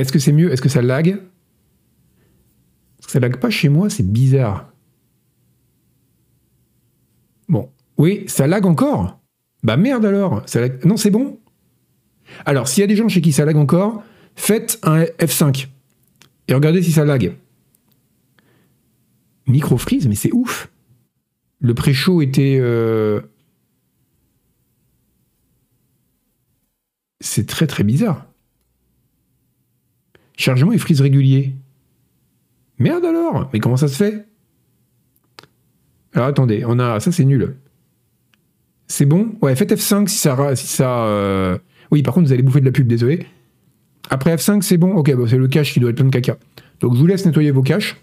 Est-ce que c'est mieux Est-ce que ça lag? Ça lag pas chez moi, c'est bizarre. Bon, oui, ça lag encore? Bah merde alors. Non, c'est bon? Alors, s'il y a des gens chez qui ça lag encore, faites un F5 et regardez si ça lag. Micro freeze, mais c'est ouf. Le pré-show était. Euh, c'est très très bizarre. Chargement et freeze régulier. Merde alors Mais comment ça se fait? Alors attendez, on a. Ça c'est nul. C'est bon? Ouais, faites F5 si ça. Si ça euh, Oui, par contre, vous allez bouffer de la pub, désolé. Après F5, c'est bon? Ok, c'est le cache qui doit être plein de caca. Donc je vous laisse nettoyer vos caches.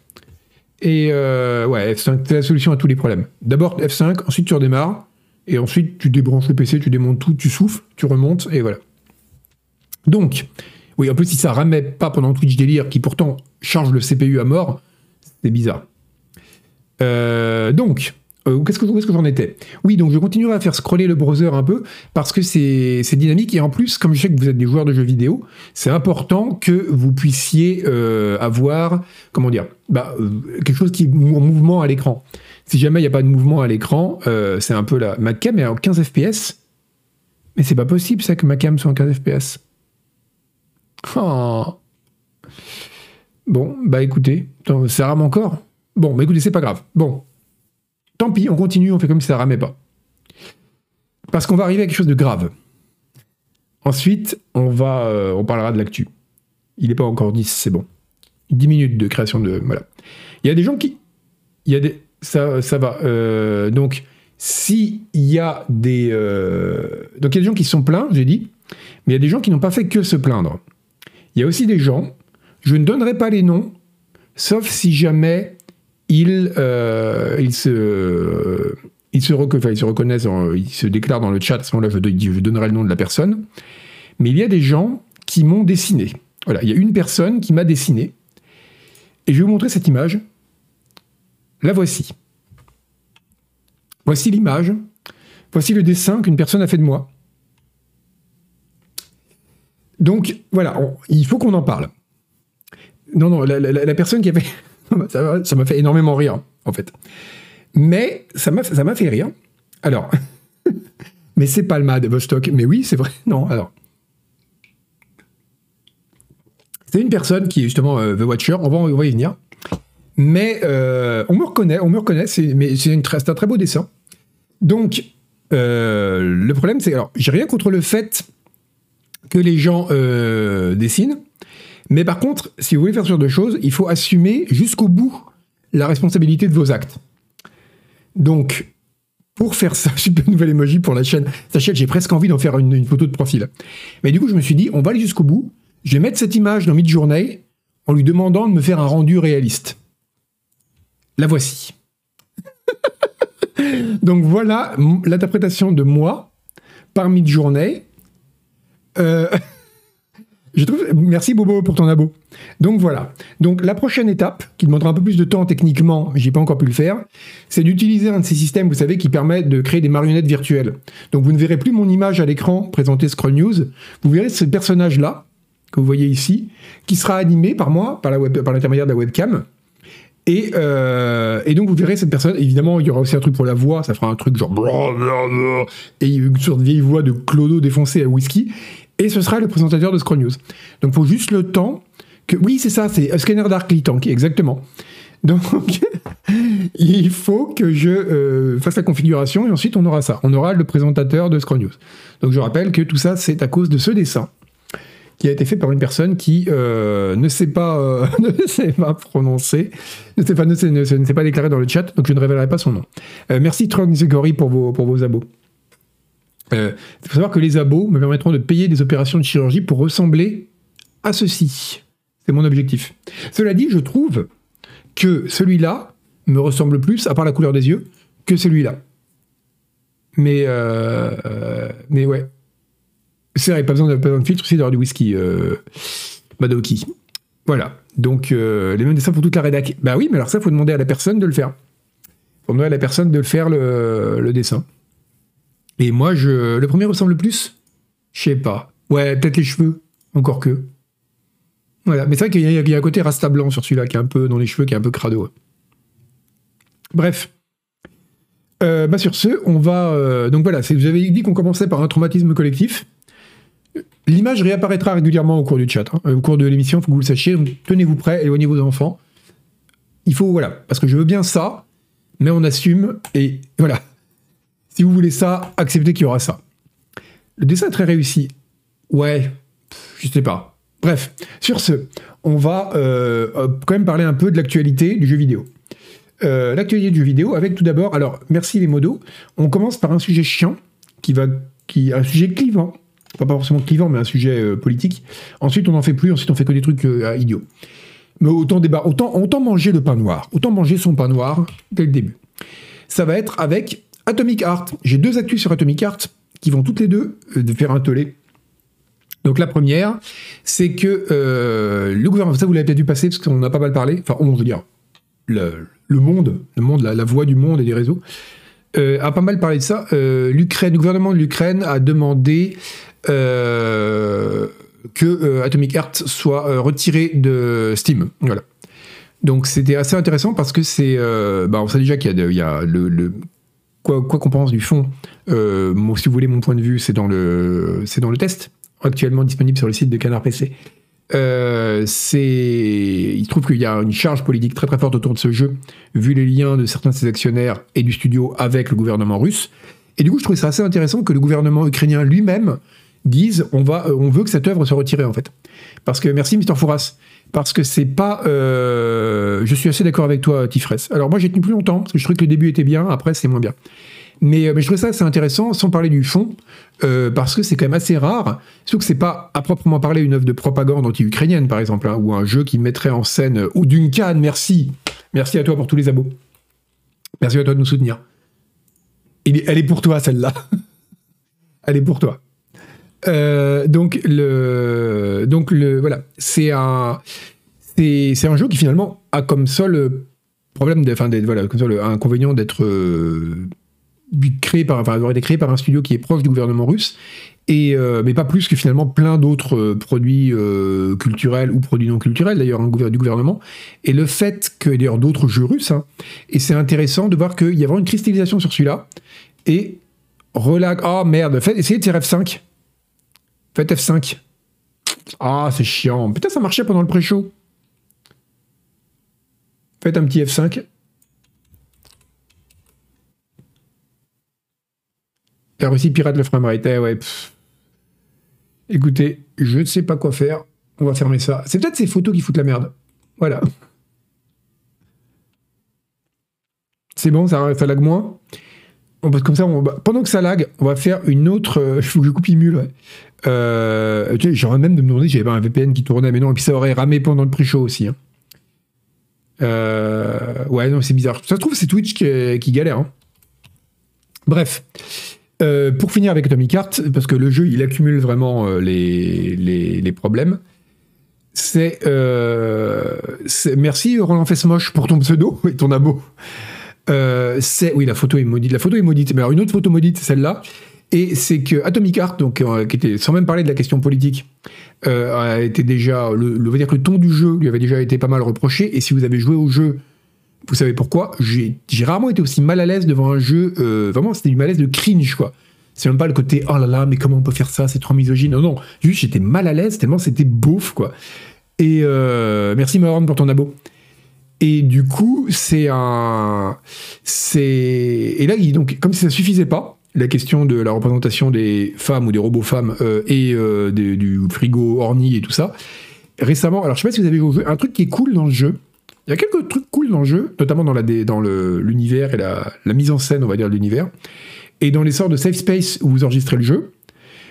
Et euh, ouais, F5, c'est la solution à tous les problèmes. D'abord F5, ensuite tu redémarres, et ensuite tu débranches le PC, tu démontes tout, tu souffles, tu remontes, et voilà. Donc, oui, en plus, si ça ramait pas pendant Twitch Délire, qui pourtant charge le CPU à mort, c'est bizarre. Euh, donc, euh, qu'est-ce que, où est-ce que j'en étais? Oui, donc je continuerai à faire scroller le browser un peu parce que c'est, dynamique et en plus, comme je sais que vous êtes des joueurs de jeux vidéo, c'est important que vous puissiez euh, avoir, comment dire, bah, quelque chose qui est en mouvement à l'écran. Si jamais il n'y a pas de mouvement à l'écran, c'est un peu là. Ma cam est en 15 fps, mais c'est pas possible ça que ma cam soit en 15 fps. Bon, bah écoutez, ça rame encore. Bon, bah écoutez, c'est pas grave. Bon, tant pis, on continue, on fait comme si ça ramait pas. Parce qu'on va arriver à quelque chose de grave. Ensuite, on va, euh, on parlera de l'actu. Il n'est pas encore 10, c'est bon. 10 minutes de création de. Voilà. Il y a des gens qui. Il y a des. Ça, va. Euh, donc, s'il y a des. Euh, donc, il y a des gens qui sont plaints, j'ai dit, mais il y a des gens qui n'ont pas fait que se plaindre. Il y a aussi des gens, je ne donnerai pas les noms, sauf si jamais ils, euh, se, reconnaissent, ils se déclarent dans le chat, à ce moment-là, je, je donnerai le nom de la personne. Mais il y a des gens qui m'ont dessiné. Voilà, il y a une personne qui m'a dessiné. Et je vais vous montrer cette image. La voici. Voici l'image. Voici le dessin qu'une personne a fait de moi. Donc voilà, il faut qu'on en parle. Non, non, la, personne qui avait... ça m'a fait énormément rire, en fait. Mais ça m'a fait rire. Alors, mais c'est pas le MAD Vostok. Mais oui, c'est vrai. Non, alors. C'est une personne qui est justement euh, The Watcher, on va, on va y venir. Mais euh, on me reconnaît, on me reconnaît, mais c'est un très beau dessin. Donc, euh, le problème, c'est. Alors, j'ai rien contre le fait que les gens euh, dessinent. Mais par contre, si vous voulez faire ce genre de choses, il faut assumer jusqu'au bout la responsabilité de vos actes. Donc, pour faire ça, super nouvelle emoji pour la chaîne. Sachez que j'ai presque envie d'en faire une, photo de profil. Mais du coup, je me suis dit, on va aller jusqu'au bout. Je vais mettre cette image dans Midjourney en lui demandant de me faire un rendu réaliste. La voici. Donc voilà l'interprétation de moi par Midjourney euh, je trouve, merci Bobo pour ton abo. Donc voilà. Donc la prochaine étape, qui demandera un peu plus de temps techniquement, j'ai pas encore pu le faire, c'est d'utiliser un de ces systèmes, vous savez, qui permet de créer des marionnettes virtuelles. Donc vous ne verrez plus mon image à l'écran présentée Scroll News. Vous verrez ce personnage-là, que vous voyez ici, qui sera animé par moi, par l'intermédiaire de la webcam. Et, euh, et, donc vous verrez cette personne, évidemment il y aura aussi un truc pour la voix, ça fera un truc genre et une sorte de vieille voix de clodo défoncé à whisky, et ce sera le présentateur de Scroll News. Donc il faut juste le temps que... Oui, c'est ça, c'est Scanner Darkly Tank, exactement. Donc il faut que je euh, fasse la configuration et ensuite on aura ça. On aura le présentateur de Scroll News. Donc je rappelle que tout ça c'est à cause de ce dessin qui a été fait par une personne qui euh, ne sait pas euh, ne sait pas prononcer, ne sait pas ne sait, pas déclarer dans le chat, donc je ne révélerai pas son nom. merci Trong pour vos pour vos abos. Euh, il faut savoir que les abos me permettront de payer des opérations de chirurgie pour ressembler à ceci. C'est mon objectif. Cela dit, je trouve que celui-là me ressemble plus, à part la couleur des yeux, que celui-là. Mais, euh, euh, mais ouais. C'est vrai, pas besoin, de, pas besoin de filtre, c'est d'avoir du whisky. Madoki. Voilà. Donc, les mêmes dessins pour toute la rédac. Bah oui, mais alors ça, il faut demander à la personne de le faire. Il faut demander à la personne de le faire, le dessin. Et moi, je, le premier ressemble le plus Je sais pas. Ouais, peut-être les cheveux, encore que. Voilà, mais c'est vrai qu'il y, a un côté rasta blanc sur celui-là, qui est un peu dans les cheveux, qui est un peu crado. Bref. Euh, bah sur ce, on va. Euh, donc voilà, vous avez dit qu'on commençait par un traumatisme collectif. L'image réapparaîtra régulièrement au cours du chat, hein. au cours de l'émission, il faut que vous le sachiez. Tenez-vous prêts, éloignez vos enfants. Il faut, voilà, parce que je veux bien ça, mais on assume, et voilà. Si vous voulez ça, acceptez qu'il y aura ça. Le dessin est très réussi. Ouais, je sais pas. Bref, sur ce, on va euh, quand même parler un peu de l'actualité du jeu vidéo. Euh, l'actualité du jeu vidéo avec tout d'abord, alors merci les modos, on commence par un sujet chiant, qui va, qui, un sujet clivant, pas forcément clivant, mais un sujet euh, politique. Ensuite, on n'en fait plus, ensuite on fait que des trucs idiots. Mais autant, débat, autant, autant manger le pain noir, autant manger son pain noir dès le début. Ça va être avec Atomic Heart. J'ai deux actus sur Atomic Heart qui vont toutes les deux faire un tollé donc la première, c'est que euh, le gouvernement, ça vous l'avez peut-être dû passer parce qu'on a pas mal parlé, enfin on veut dire, le, monde, le monde, la, voix du monde et des réseaux, euh, a pas mal parlé de ça. Euh, L'Ukraine, le gouvernement de l'Ukraine a demandé que Atomic Heart soit retiré de Steam. Voilà. Donc c'était assez intéressant parce que c'est, bah, on sait déjà qu'il y a, le, quoi qu'on pense du fond. si vous voulez mon point de vue, c'est dans le, dans le test actuellement disponible sur le site de Canard PC. Euh, il trouve qu'il y a une charge politique très très forte autour de ce jeu, vu les liens de certains de ses actionnaires et du studio avec le gouvernement russe. Et du coup, je trouvais ça assez intéressant que le gouvernement ukrainien lui-même dise on va, euh, on veut que cette œuvre soit retirée en fait. Parce que merci, Mister Fouras. Parce que c'est pas, euh, je suis assez d'accord avec toi, Tifres. Alors moi, j'ai tenu plus longtemps parce que je trouvais que le début était bien, après c'est moins bien. Mais, mais, je trouvais ça assez intéressant, sans parler du fond, euh, parce que c'est quand même assez rare. Surtout que c'est pas à proprement parler une œuvre de propagande anti-ukrainienne, par exemple, hein, ou un jeu qui mettrait en scène. Ou d'une canne, merci. Merci à toi pour tous les abos. Merci à toi de nous soutenir. elle est pour toi, celle-là. elle est pour toi. Euh, donc, le, donc le, voilà, c'est un, c'est, un jeu qui finalement a comme seul problème, de, enfin, voilà, comme seul inconvénient d'être euh, créé par, enfin, avoir été créé par un studio qui est proche du gouvernement russe, et, euh, mais pas plus que finalement plein d'autres produits culturels ou produits non culturels d'ailleurs hein, du gouvernement. Et le fait que, d'ailleurs d'autres jeux russes, hein, et c'est intéressant de voir qu'il y a vraiment une cristallisation sur celui-là, et relax, oh merde, faites, essayez de faire F5. Faites F5. Ah, c'est chiant. Putain, ça marchait pendant le pré-show. Faites un petit F5. La Russie pirate le framerate. Eh ouais. Écoutez, je ne sais pas quoi faire. On va fermer ça. C'est peut-être ces photos qui foutent la merde. Voilà. C'est bon, ça, ça lag moins? Comme ça, pendant que ça lag, on va faire une autre. Il faut que je coupe Imul. Ouais. Euh, J'aurais même de me demander j'avais un VPN qui tournait, mais non. Et puis ça aurait ramé pendant le pre-show aussi. Hein. Euh, ouais, non, c'est bizarre. Ça se trouve, c'est Twitch qui, galère. Hein. Bref. Euh, pour finir avec Atomic Heart, parce que le jeu il accumule vraiment euh, les, les, problèmes, euh, c'est. merci Roland Fesmoche pour ton pseudo et ton abo. C'est oui la photo est maudite, la photo est. Mais alors une autre photo maudite, celle-là. Et c'est que Atomic Heart, donc qui était sans même parler de la question politique, a été déjà le, le, dire le ton du jeu lui avait déjà été pas mal reproché. Et si vous avez joué au jeu vous savez pourquoi J'ai rarement été aussi mal à l'aise devant un jeu. Euh, vraiment, c'était du malaise de cringe, quoi. C'est même pas le côté oh là là, mais comment on peut faire ça C'est trop misogyne. Non, non. Juste, j'étais mal à l'aise tellement c'était beauf, quoi. Et euh, merci Maron pour ton abo. Et du coup, c'est un. C'est. Et là, donc, comme si ça suffisait pas, la question de la représentation des femmes ou des robots femmes euh, et du frigo orni et tout ça. Récemment, alors je sais pas si vous avez joué, un truc qui est cool dans le jeu, il y a quelques trucs cool dans le jeu, notamment dans l'univers et la, mise en scène, on va dire, de l'univers. Et dans les sortes de safe space où vous enregistrez le jeu,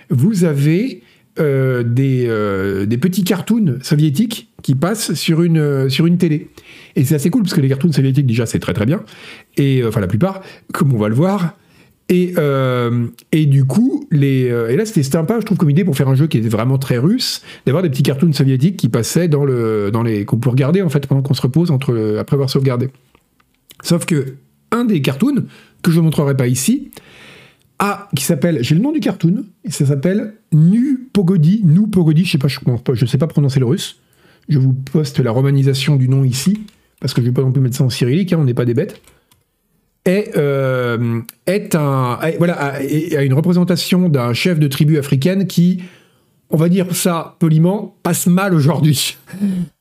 vous avez euh, euh, des, petits cartoons soviétiques qui passent sur une, euh, sur une télé. Et c'est assez cool parce que les cartoons soviétiques, déjà, c'est très très bien. Et enfin, la plupart, comme on va le voir. Et, et du coup, les, et là c'était sympa, je trouve, comme idée pour faire un jeu qui était vraiment très russe, d'avoir des petits cartoons soviétiques qui passaient dans, le, dans les. qu'on peut regarder en fait pendant qu'on se repose entre, après avoir sauvegardé. Sauf que un des cartoons, que je ne montrerai pas ici, a, qui s'appelle, j'ai le nom du cartoon, et ça s'appelle Nu Pogodi, Nu Pogodi, je sais je, sais pas prononcer le russe, Je vous poste la romanisation du nom ici, parce que je ne vais pas non plus mettre ça en cyrillique, hein, on n'est pas des bêtes. Est, euh, est un, voilà, a, une représentation d'un chef de tribu africaine qui on va dire ça poliment, passe mal aujourd'hui.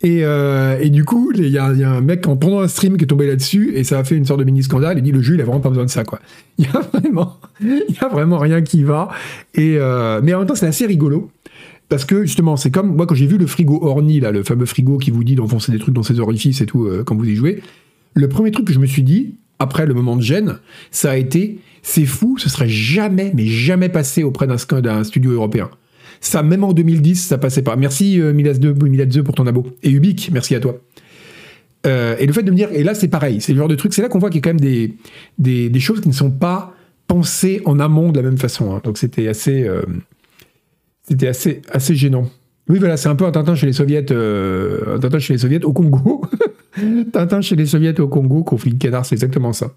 Et, euh, et, du coup, il y, a un mec pendant un stream qui est tombé là-dessus et ça a fait une sorte de mini scandale. Il dit le jeu, il a vraiment pas besoin de ça, quoi. Il y a vraiment, il y a vraiment rien qui va. Et euh, mais en même temps, c'est assez rigolo. Parce que justement, c'est comme moi quand j'ai vu le frigo Orni, là, le fameux frigo qui vous dit d'enfoncer des trucs dans ses orifices et tout euh, quand vous y jouez. Le premier truc que je me suis dit, après le moment de gêne, ça a été c'est fou, ce serait jamais, mais jamais passé auprès d'un studio européen. Ça, même en 2010, ça passait pas. Merci euh, Milas2, pour ton abo. Et Ubik, merci à toi. Euh, et le fait de me dire, et là c'est pareil, c'est le genre de truc, c'est là qu'on voit qu'il y a quand même des, des, choses qui ne sont pas pensées en amont de la même façon. Hein. Donc c'était assez, euh, c'était assez, assez gênant. Oui, voilà, c'est un peu un Tintin chez les soviets, un Tintin chez les soviets au Congo. Tintin chez les soviets au Congo, conflit de canard, c'est exactement ça.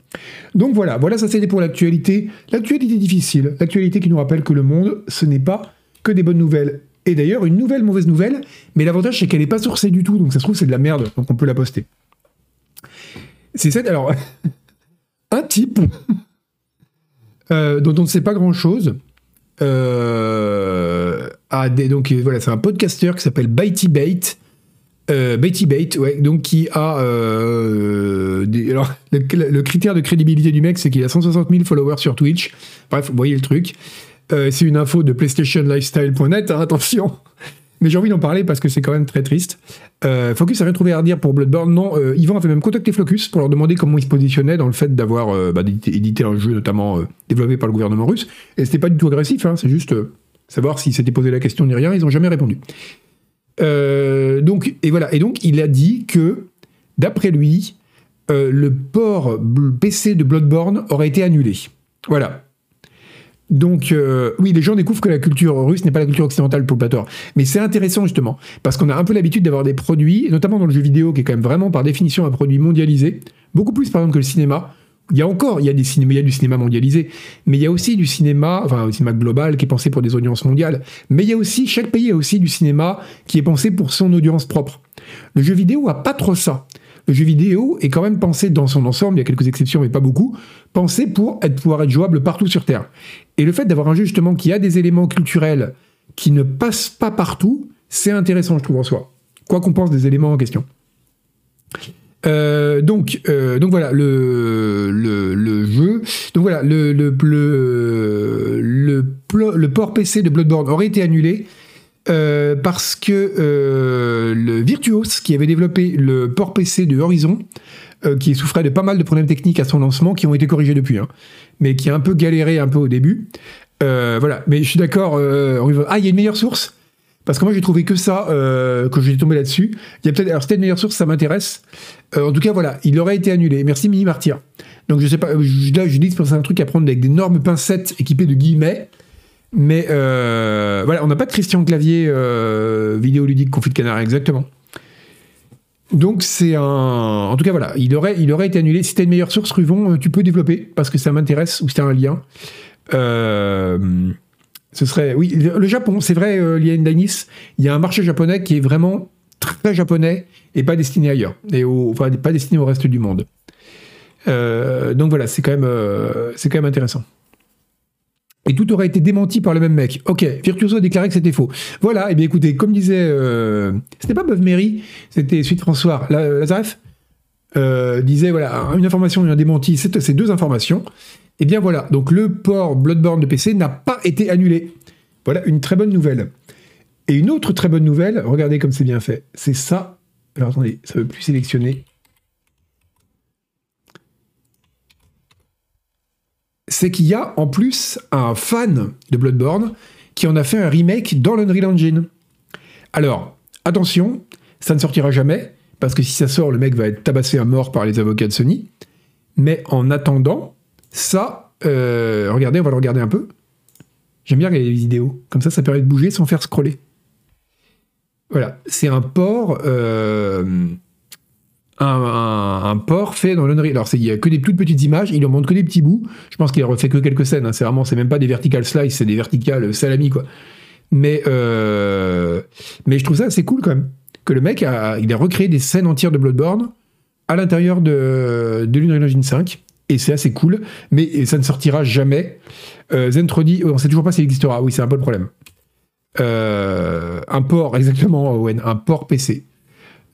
Donc voilà, voilà, ça c'était pour l'actualité. L'actualité difficile, l'actualité qui nous rappelle que le monde, ce n'est pas des bonnes nouvelles. Et d'ailleurs, une nouvelle mauvaise nouvelle, mais l'avantage c'est qu'elle n'est pas sourcée du tout, donc ça se trouve c'est de la merde, donc on peut la poster. C'est cette. Alors, un type euh, dont on ne sait pas grand chose. Euh, des, donc voilà, c'est un podcasteur qui s'appelle Bitey Bait. Euh, Bait, ouais, donc qui a euh, alors, le, critère de crédibilité du mec, c'est qu'il a 160 000 followers sur Twitch. Bref, voyez le truc. Euh, c'est une info de PlayStationLifestyle.net, hein, attention. Mais j'ai envie d'en parler parce que c'est quand même très triste. Euh, Focus a rien trouvé à redire pour Bloodborne. Non, euh, Yvan avait même contacté Focus pour leur demander comment ils se positionnaient dans le fait d'avoir bah, édité un jeu notamment développé par le gouvernement russe. Et c'était pas du tout agressif, hein, c'est juste savoir s'ils s'étaient posé la question ni rien, ils n'ont jamais répondu. donc, et voilà. Et donc, il a dit que, d'après lui, le port PC de Bloodborne aurait été annulé. Voilà. Donc, euh, oui, les gens découvrent que la culture russe n'est pas la culture occidentale pour le Mais c'est intéressant, justement, parce qu'on a un peu l'habitude d'avoir des produits, notamment dans le jeu vidéo, qui est quand même vraiment, par définition, un produit mondialisé, beaucoup plus, par exemple, que le cinéma. Il y a encore, il y a, des cinémas, il y a du cinéma mondialisé, mais il y a aussi du cinéma, enfin, du cinéma global qui est pensé pour des audiences mondiales. Mais il y a aussi, chaque pays a aussi du cinéma qui est pensé pour son audience propre. Le jeu vidéo a pas trop ça. Jeu vidéo est quand même pensé dans son ensemble, il y a quelques exceptions, mais pas beaucoup, pensé pour être, pouvoir être jouable partout sur Terre. Et le fait d'avoir un jeu justement qui a des éléments culturels qui ne passent pas partout, c'est intéressant, je trouve, en soi. Quoi qu'on pense des éléments en question. Euh, donc, euh, donc voilà, le, le, jeu. Donc voilà, le, le, le, le, port PC de Bloodborne aurait été annulé euh, parce que le Virtuos, qui avait développé le port PC de Horizon, qui souffrait de pas mal de problèmes techniques à son lancement, qui ont été corrigés depuis. Hein mais qui a un peu galéré un peu au début. Euh, voilà, mais je suis d'accord. Euh, ah, il y a une meilleure source parce que moi j'ai trouvé que ça, euh, que j'ai tombé là-dessus. Il y a peut-être, alors c'était une meilleure source, ça m'intéresse. en tout cas, voilà, il aurait été annulé. Merci Mini Martyr. Donc je sais pas, là je dis que c'est un truc à prendre avec d'énormes pincettes équipées de guillemets. Mais voilà, on n'a pas de Christian Clavier vidéoludique conflit de canard exactement. Donc c'est un... En tout cas voilà, il aurait, il aurait été annulé. Si tu as une meilleure source, Ruvon, euh, tu peux développer, parce que ça m'intéresse, ou si tu un lien. Euh, ce serait... Oui, le Japon, c'est vrai, euh, Lien Danis, il y a un marché japonais qui est vraiment très japonais et pas destiné ailleurs, et enfin pas destiné au reste du monde. donc voilà, c'est quand, même, c'est quand même intéressant et tout aurait été démenti par le même mec. Ok, Virtuoso a déclaré que c'était faux. Voilà, et eh bien écoutez, comme disait, euh, c'était pas Beuve Mary, c'était Suite François Lazaref, euh, disait voilà, une information et un démenti, ces deux informations. Et eh bien voilà, donc le port Bloodborne de PC n'a pas été annulé. Voilà une très bonne nouvelle. Et une autre très bonne nouvelle, regardez comme c'est bien fait, c'est ça. Alors attendez, ça ne veut plus sélectionner. C'est qu'il y a en plus un fan de Bloodborne qui en a fait un remake dans l'Unreal Engine. Alors, attention, ça ne sortira jamais, parce que si ça sort, le mec va être tabassé à mort par les avocats de Sony. Mais en attendant, ça, euh, regardez, on va le regarder un peu. J'aime bien regarder les vidéos, comme ça, ça permet de bouger sans faire scroller. Voilà, c'est un port euh, un, port fait dans l'Unreal. Alors, il n'y a que des toutes petites images, il en montre que des petits bouts. Je pense qu'il a refait que quelques scènes. Hein. C'est vraiment, c'est même pas des vertical slice, c'est des verticales salami, quoi. Mais, euh, mais je trouve ça assez cool quand même. que le mec a, il a recréé des scènes entières de Bloodborne à l'intérieur de, de l'Unreal Engine 5. Et c'est assez cool, mais ça ne sortira jamais. Euh, Zentrodi, on sait toujours pas s'il existera. Oui, c'est un peu le problème. Euh, un port, exactement, Owen, un port PC.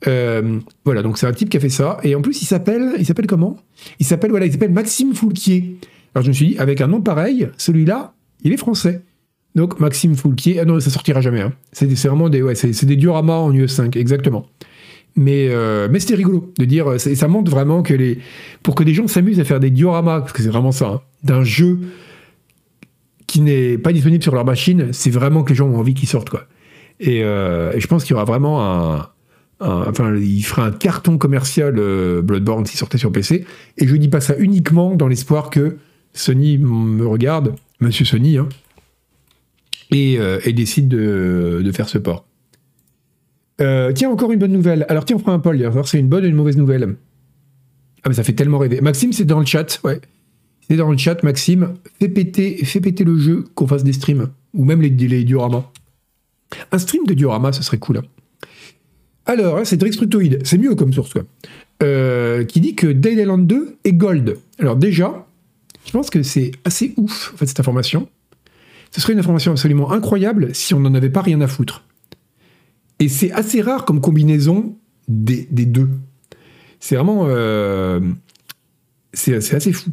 Euh, voilà, donc c'est un type qui a fait ça. Et en plus, il s'appelle, il s'appelle comment? Il s'appelle, voilà, il s'appelle Maxime Foulquier. Alors je me suis dit, avec un nom pareil, celui-là, il est français. Donc Maxime Foulquier, ah non, ça sortira jamais. Hein. C'est vraiment des, ouais, c'est des dioramas en UE5, exactement. Mais, euh, mais c'était rigolo de dire, ça montre vraiment que les, pour que des gens s'amusent à faire des dioramas, parce que c'est vraiment ça, hein, d'un jeu qui n'est pas disponible sur leur machine, c'est vraiment que les gens ont envie qu'il sorte, quoi. Euh, et je pense qu'il y aura vraiment un, enfin, il ferait un carton commercial euh, Bloodborne s'il sortait sur PC. Et je dis pas ça uniquement dans l'espoir que Sony me regarde, Monsieur Sony, hein, et, euh, décide de, faire ce port. Euh, tiens, encore une bonne nouvelle. Alors, tiens, on fera un poll. Alors, c'est une bonne ou une mauvaise nouvelle Ah, mais ça fait tellement rêver. Maxime, c'est dans le chat, ouais. C'est dans le chat, Maxime. Fais péter, fais péter le jeu, qu'on fasse des streams. Ou même les, les dioramas. Un stream de diorama, ce serait cool. Hein. Alors, c'est Drextructoid, c'est mieux comme source, quoi. Euh, qui dit que Dead Island 2 est gold. Alors déjà, je pense que c'est assez ouf, en fait, cette information. Ce serait une information absolument incroyable si on n'en avait pas rien à foutre. Et c'est assez rare comme combinaison des, deux. C'est vraiment... Euh, c'est assez fou.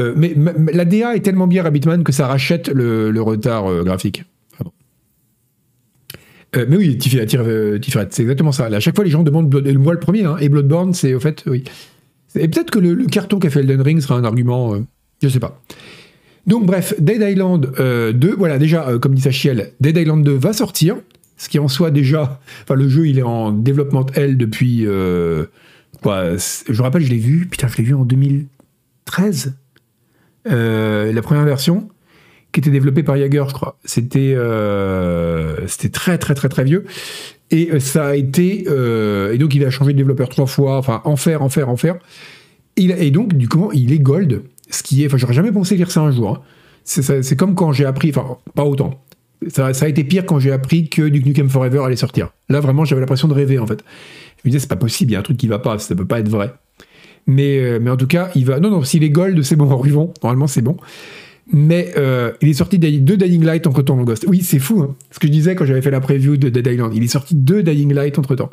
Euh, mais la DA est tellement bien à Bitman que ça rachète le, retard graphique. Euh, mais oui, euh, c'est exactement ça. à chaque fois, les gens demandent, moi le premier, hein, et Bloodborne, c'est au fait, oui. Et peut-être que le, carton qu'a fait Elden Ring sera un argument, euh, je sais pas. Donc bref, Dead Island 2, voilà, déjà, comme dit Sachiel, Dead Island 2 va sortir, ce qui en soit déjà, enfin le jeu il est en développement L depuis, quoi, je rappelle, je l'ai vu, putain, je l'ai vu en 2013, la première version, qui était développé par Jaeger, je crois. C'était euh, c'était très très très très vieux. Et euh, ça a été euh, et donc il a changé de développeur trois fois, enfin enfer enfer enfer. Et, donc du coup il est gold, ce qui est, enfin j'aurais jamais pensé lire ça un jour. Hein. C'est comme quand j'ai appris, enfin pas autant. Ça, a été pire quand j'ai appris que Duke Nukem Forever allait sortir. Là vraiment j'avais l'impression de rêver en fait. Je me disais c'est pas possible, il y a un truc qui va pas, ça peut pas être vrai. Mais, mais en tout cas, il va. Non, non, s'il est gold, c'est bon, en. Normalement, c'est bon. Mais euh, il est sorti deux Dying Light entre temps, Ghost. Oui, c'est fou. Hein. Ce que je disais quand j'avais fait la preview de Dead Island. Il est sorti deux Dying Light entre temps.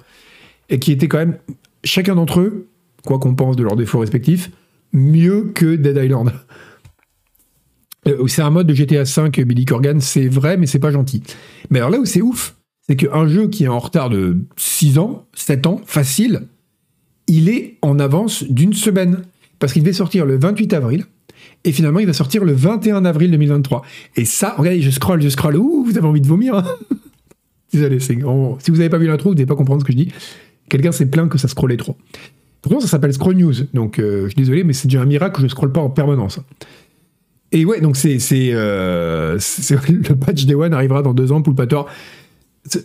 Et qui étaient quand même, chacun d'entre eux, quoi qu'on pense de leurs défauts respectifs, mieux que Dead Island. Euh, c'est un mode de GTA V, Billy Corgan, c'est vrai, mais c'est pas gentil. Mais alors là où c'est ouf, c'est qu'un jeu qui est en retard de 6 ans, 7 ans, facile, il est en avance d'une semaine. Parce qu'il devait sortir le 28 avril. Et finalement, il va sortir le 21 avril 2023. Et ça, regardez, je scroll, je scroll. Ouh, vous avez envie de vomir. Hein Désolé, si vous n'avez pas vu l'intro, vous n'allez pas comprendre ce que je dis. Quelqu'un s'est plaint que ça scrollait trop. Pourtant, ça s'appelle Scroll News. Donc, euh, je suis désolé, mais c'est déjà un miracle que je ne scrolle pas en permanence. Et ouais, donc c'est, euh, le patch Day One arrivera dans deux ans, Poulpator.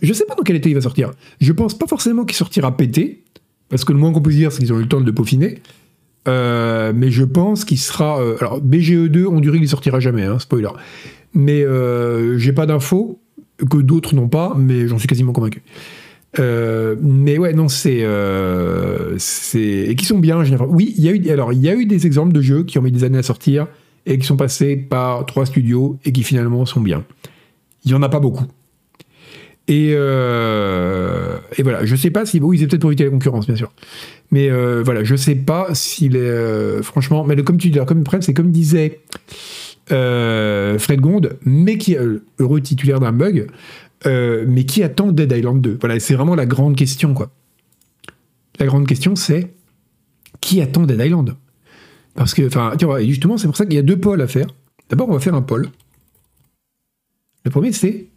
Je sais pas dans quel été il va sortir. Je pense pas forcément qu'il sortira pété, parce que le moins qu'on puisse dire, c'est qu'ils ont eu le temps de le peaufiner. Euh, mais je pense qu'il sera. Euh, alors, BGE2, on dirait qu'il sortira jamais, hein, spoiler. Mais euh, j'ai pas d'infos, que d'autres n'ont pas, mais j'en suis quasiment convaincu. mais ouais, non, c'est. c'est et qui sont bien, généralement. Oui, il y, a eu, alors, il y a eu des exemples de jeux qui ont mis des années à sortir et qui sont passés par trois studios et qui finalement sont bien. Il y en a pas beaucoup. Et, et voilà, je sais pas si. Oui, c'est peut-être pour éviter la concurrence, bien sûr. Mais euh, voilà, je sais pas s'il est. Euh, franchement, mais comme tu dis, comme le c'est comme disait euh, Fred Gond, mais qui heureux titulaire d'un bug, mais qui attend Dead Island 2 Voilà, c'est vraiment la grande question, quoi. La grande question, c'est qui attend Dead Island? Parce que, enfin, justement, c'est pour ça qu'il y a deux pôles à faire. D'abord, on va faire un pôle. Le premier, c'est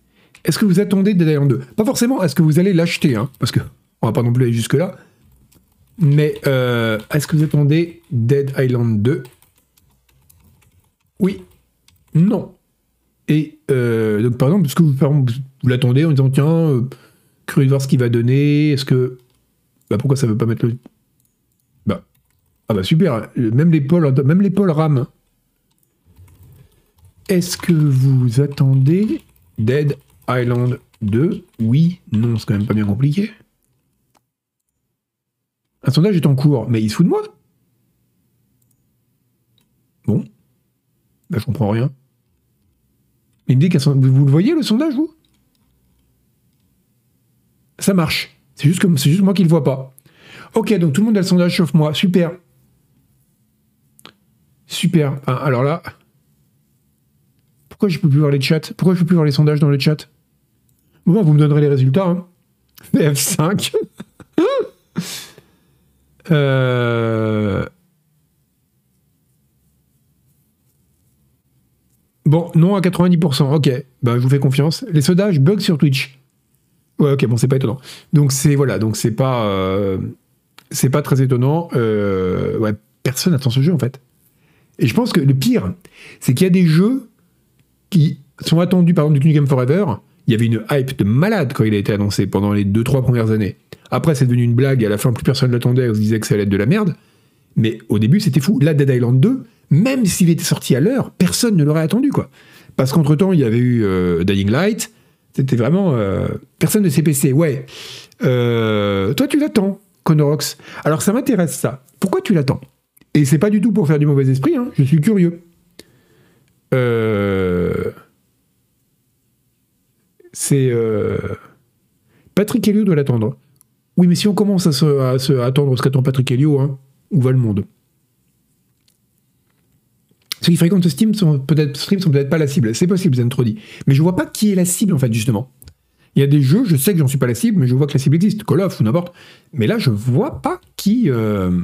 est-ce que vous attendez Dead Island 2 Pas forcément, est-ce que vous allez l'acheter, hein, parce que on va pas non plus aller jusque-là. Mais euh, est-ce que vous attendez Dead Island 2 Oui. Non. Et euh, donc, par exemple, est-ce que vous, vous l'attendez en disant tiens, euh, curieux de voir ce qu'il va donner Est-ce que. Bah, pourquoi ça veut pas mettre le. Bah. Ah, bah super. Même les pôles, même les pôles RAM. Est-ce que vous attendez Dead Island 2 Oui, non, c'est quand même pas bien compliqué. Un sondage est en cours, mais il se fout de moi Bon. Bah, je comprends rien. Il me dit qu'un Vous le voyez, le sondage, vous? Ça marche. C'est juste, que... juste moi qui le vois pas. Ok, donc tout le monde a le sondage sauf moi. Super. Super. Ah, alors là... Pourquoi je peux plus voir les chats? Pourquoi je peux plus voir les sondages dans le chat? Bon, vous me donnerez les résultats. Hein. F5. euh... Bon, non à 90%, ok. Bah, je vous fais confiance. Les sondages bug sur Twitch. Ouais, ok, bon, c'est pas étonnant. Donc, c'est, voilà, donc c'est pas, euh, c'est pas très étonnant. Euh, personne attend ce jeu, en fait. Et je pense que le pire, c'est qu'il y a des jeux qui sont attendus, par exemple, du New Game Forever. Il y avait une hype de malade quand il a été annoncé pendant les 2-3 premières années. Après, c'est devenu une blague, et à la fin, plus personne ne l'attendait, on se disait que ça allait être de la merde. Mais au début, c'était fou. Là, Dead Island 2, même s'il était sorti à l'heure, personne ne l'aurait attendu, quoi. Parce qu'entre-temps, il y avait eu euh, Dying Light, c'était vraiment... Euh, personne de CPC, ouais. Euh, toi, tu l'attends, Conorox. Alors, ça m'intéresse, ça. Pourquoi tu l'attends? Et c'est pas du tout pour faire du mauvais esprit, hein. je suis curieux. C'est... Patrick Helio doit l'attendre. Oui, mais si on commence à, se, attendre ce qu'attend Patrick Helio, hein, où va le monde ceux qui fréquentent Steam sont peut-être stream sont peut-être pas la cible. C'est possible, Zentrodi. Mais je vois pas qui est la cible en fait justement. Il y a des jeux, je sais que j'en suis pas la cible, mais je vois que la cible existe, Call of ou n'importe. Mais là, je vois pas qui euh,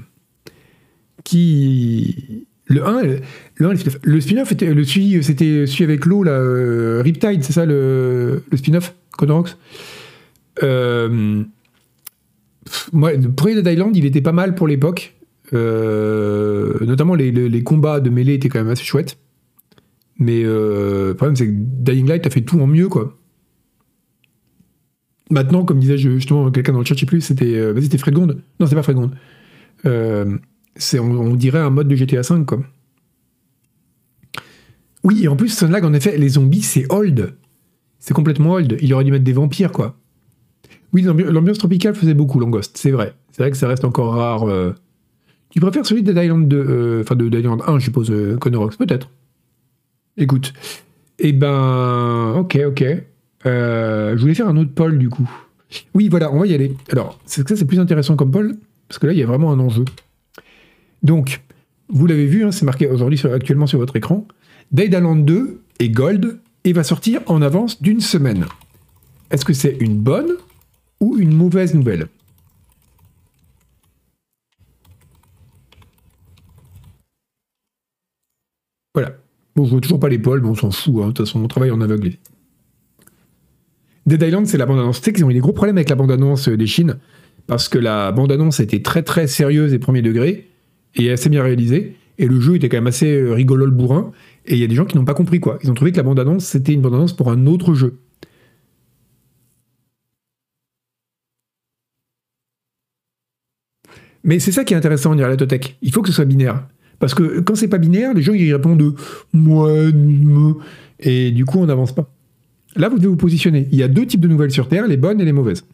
qui le 1, le, 1, le spin-off était le suivi, c'était celui avec l'eau là, euh, Riptide, c'est ça le, spin-off Codorox. Euh, moi, le premier Dead Island, il était pas mal pour l'époque. Euh, notamment les, combats de mêlée étaient quand même assez chouettes. Mais euh, le problème, c'est que Dying Light a fait tout en mieux, quoi. Maintenant, comme disait justement quelqu'un dans le chat, je sais plus, c'était euh, c'était Fredgond. Non, c'est pas Fredgond. c'est on, dirait un mode de GTA V, quoi. Oui, et en plus, Sunlag, en effet, les zombies, c'est old. C'est complètement old. Il aurait dû mettre des vampires, quoi. L'ambiance tropicale faisait beaucoup, Langost, c'est vrai. C'est vrai que ça reste encore rare. Tu préfères celui de Island 2, euh, enfin de Island 1, je suppose, euh, Conorox, peut-être. Écoute. Eh ben, ok, ok. Euh, je voulais faire un autre poll du coup. Oui, voilà, on va y aller. Alors, ça c'est plus intéressant comme poll, parce que là, il y a vraiment un enjeu. Donc, vous l'avez vu, hein, c'est marqué aujourd'hui actuellement sur votre écran. Dead Island 2 est gold et va sortir en avance d'une semaine. Est-ce que c'est une bonne ou une mauvaise nouvelle Voilà. Bon, je vois toujours pas l'épaule, mais on s'en fout. Hein. De toute façon, on travaille en aveugle. Dead Island, c'est la bande-annonce. Tu sais qu'ils ont eu des gros problèmes avec la bande-annonce euh, des Chines, parce que la bande-annonce était très très sérieuse et premier degré, et assez bien réalisée, et le jeu était quand même assez euh, rigolo le bourrin, et il y a des gens qui n'ont pas compris quoi. Ils ont trouvé que la bande-annonce, c'était une bande-annonce pour un autre jeu. Mais c'est ça qui est intéressant en Irlatotech. Il faut que ce soit binaire. Parce que quand c'est pas binaire, les gens ils répondent moi, et du coup on n'avance pas. Là, vous devez vous positionner. Il y a deux types de nouvelles sur Terre, les bonnes et les mauvaises.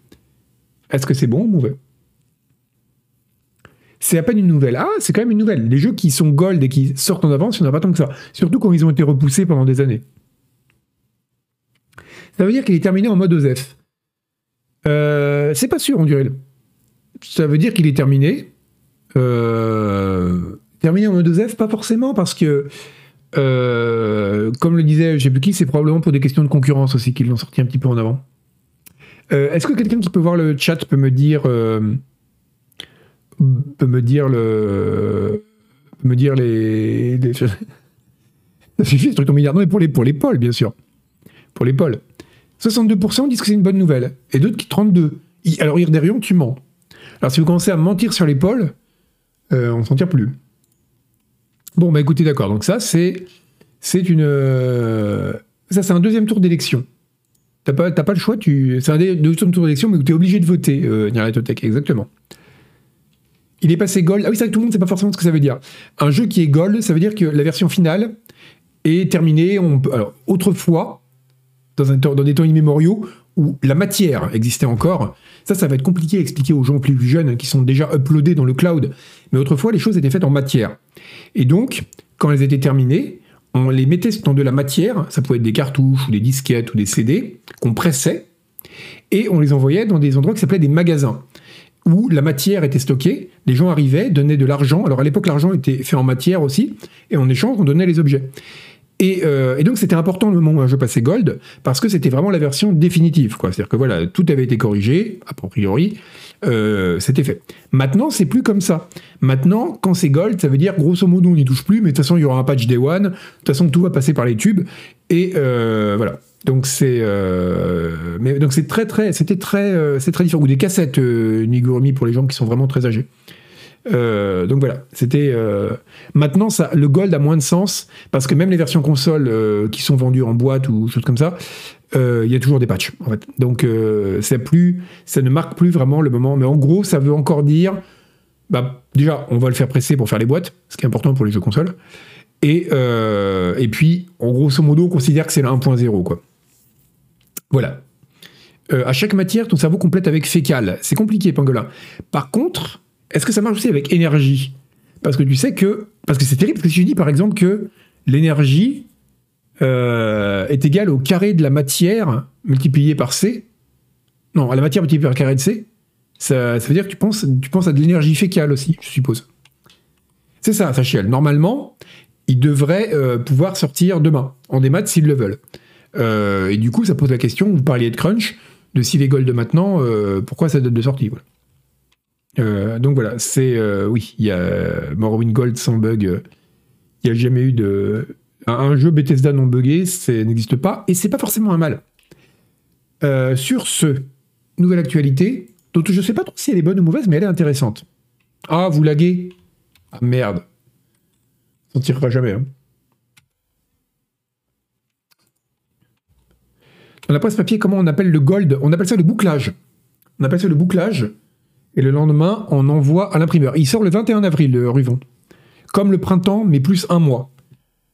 Est-ce que c'est bon ou mauvais? C'est à peine une nouvelle. Ah, c'est quand même une nouvelle. Les jeux qui sont gold et qui sortent en avance, il n'y en a pas tant que ça. Surtout quand ils ont été repoussés pendant des années. Ça veut dire qu'il est terminé en mode OZEF. Euh, c'est pas sûr, on dirait. Ça veut dire qu'il est terminé. Euh, Terminé en mode F, pas forcément, parce que, euh, comme le disait je sais plus qui, c'est probablement pour des questions de concurrence aussi qu'ils l'ont sorti un petit peu en avant. Euh, est-ce que quelqu'un qui peut voir le chat peut me dire, peut me dire le, me dire les, les... ça suffit ce truc en milliard. Non, mais pour les pour les pôles, bien sûr, pour les pôles. 62% disent que c'est une bonne nouvelle, et d'autres qui 32. Alors Irderion, tu mens. Alors si vous commencez à mentir sur les pôles, on s'en tire plus. Bon, bah écoutez, d'accord. Donc ça, c'est c'est une euh, ça, c'est un deuxième tour d'élection. T'as pas, pas le choix. Tu, c'est un deuxième tour d'élection, mais tu es obligé de voter. Euh, exactement. Il est passé gold. Ah oui, c'est vrai que tout le monde ne sait pas forcément ce que ça veut dire. Un jeu qui est gold, ça veut dire que la version finale est terminée. Alors, autrefois, dans, un, dans des temps immémoriaux, où la matière existait encore. Ça, ça va être compliqué à expliquer aux gens plus jeunes qui sont déjà uploadés dans le cloud. Mais autrefois, les choses étaient faites en matière. Et donc, quand elles étaient terminées, on les mettait dans de la matière, ça pouvait être des cartouches ou des disquettes ou des CD, qu'on pressait, et on les envoyait dans des endroits qui s'appelaient des magasins où la matière était stockée, les gens arrivaient, donnaient de l'argent. Alors à l'époque, l'argent était fait en matière aussi, et en échange, on donnait les objets. Euh, et, donc c'était important le moment où un jeu passait Gold, parce que c'était vraiment la version définitive. C'est-à-dire que voilà, tout avait été corrigé, a priori, euh, c'était fait. Maintenant, c'est plus comme ça. Maintenant, quand c'est Gold, ça veut dire grosso modo on n'y touche plus, mais de toute façon il y aura un patch Day One, de toute façon tout va passer par les tubes, et euh, voilà. Donc c'est, très très, c'était très, c'est très différent. Ou des cassettes Nigurumi pour les gens qui sont vraiment très âgés. Euh, donc voilà, c'était. Euh, maintenant, ça, le gold a moins de sens parce que même les versions console euh, qui sont vendues en boîte ou choses comme ça, il y a toujours des patchs. En fait. Donc c'est plus, ça ne marque plus vraiment le moment. Mais en gros, ça veut encore dire, bah, déjà, on va le faire presser pour faire les boîtes, ce qui est important pour les jeux console. Et, et puis, en grosso modo, on considère que c'est le 1.0 quoi. Voilà. à chaque matière, ton cerveau complète avec fécal. C'est compliqué, Pangolin. Par contre, est-ce que ça marche aussi avec énergie? Parce que tu sais que. Parce que c'est terrible, parce que si je dis par exemple que l'énergie euh, est égale au carré de la matière multiplié par C. Non, à la matière multipliée par le carré de C. Ça, veut dire que tu penses, tu penses à de l'énergie fécale aussi, je suppose. C'est ça, Sachiel. Normalement, ils devraient euh, pouvoir sortir demain, en démat s'ils le veulent. Euh, et du coup, ça pose la question, vous parliez de crunch, de si les gold de maintenant, pourquoi ça date de sortie. Euh, donc voilà, c'est euh, oui, il y a Morrowind Gold sans bug. Il n'y a jamais eu de un, jeu Bethesda non buggé, ça n'existe pas et c'est pas forcément un mal. Euh, sur ce, nouvelle actualité, dont je sais pas trop si elle est bonne ou mauvaise, mais elle est intéressante. Ah, vous laguez Ah merde. Ne tirera jamais. Hein. Dans la presse papier, comment on appelle le gold? On appelle ça le bouclage. On appelle ça le bouclage et le lendemain, on envoie à l'imprimeur. Il sort le 21 avril, le Ruvon. Comme le printemps, mais plus un mois.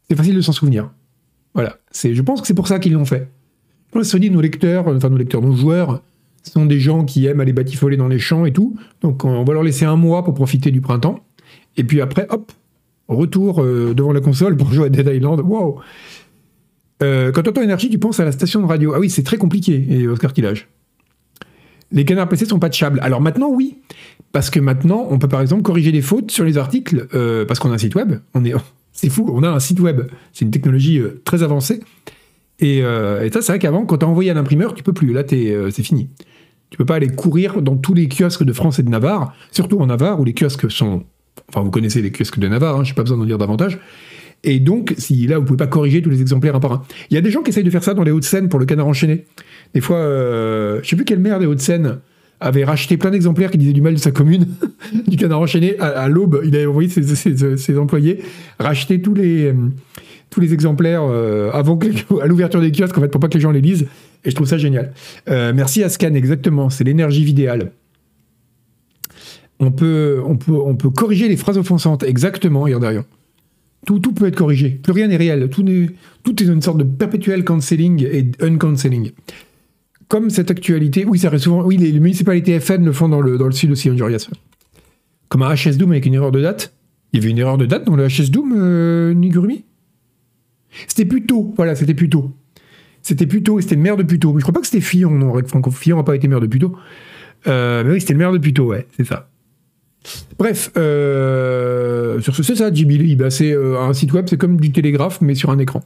C'est facile de s'en souvenir. Voilà. Je pense que c'est pour ça qu'ils l'ont fait. On se dit, nos lecteurs, enfin nos lecteurs, nos joueurs, sont des gens qui aiment aller batifoler dans les champs et tout. Donc on va leur laisser un mois pour profiter du printemps. Et puis après, hop, retour euh, devant la console pour jouer à Dead Island. Wow euh, Quand tu entends énergie, tu penses à la station de radio? Ah oui, c'est très compliqué, et au les canards PC sont patchables. Alors maintenant, oui. Parce que maintenant, on peut par exemple corriger les fautes sur les articles, euh, parce qu'on a un site web. On est, c'est fou, on a un site web. C'est une technologie euh, très avancée. Euh, et, ça, c'est vrai qu'avant, quand tu as envoyé à l'imprimeur, tu peux plus. Là, c'est fini. Tu peux pas aller courir dans tous les kiosques de France et de Navarre, surtout en Navarre où les kiosques sont. Enfin, vous connaissez les kiosques de Navarre, hein, je n'ai pas besoin d'en dire davantage. Et donc, si là, vous pouvez pas corriger tous les exemplaires un par un. Il y a des gens qui essayent de faire ça dans les Hauts-de-Seine pour le canard enchaîné. Des fois, euh, je sais plus quelle maire des Hauts-de-Seine avait racheté plein d'exemplaires qui disaient du mal de sa commune, du canard enchaîné. À, l'aube, il avait envoyé ses, employés racheter tous les, euh, tous les exemplaires euh, avant à l'ouverture des kiosques, en fait, pour pas que les gens les lisent. Et je trouve ça génial. Euh, merci à Scan, exactement. C'est l'énergie vidéale. On peut, on, peut, on peut corriger les phrases offensantes, exactement, derrière. Tout, tout peut être corrigé. Plus rien n'est réel. Tout est, tout est une sorte de perpétuel cancelling et uncancelling comme cette actualité, oui, ça arrive souvent. Oui, les, municipalités FN le font dans le, dans le sud aussi, Honduras. Comme un HS Doom avec une erreur de date. Il y avait une erreur de date dans le HS Doom, euh, Nigurumi? C'était plutôt, voilà, c'était plutôt. C'était plutôt, c'était le maire de Puto. Mais je crois pas que c'était Fillon, non. Franco Fillon n'a pas été maire de Puto. Euh, mais oui, c'était le maire de Puto, ouais, c'est ça. Bref, euh, sur ce, c'est ça, Ghibli. Bah, c'est un site web, c'est comme du télégraphe, mais sur un écran.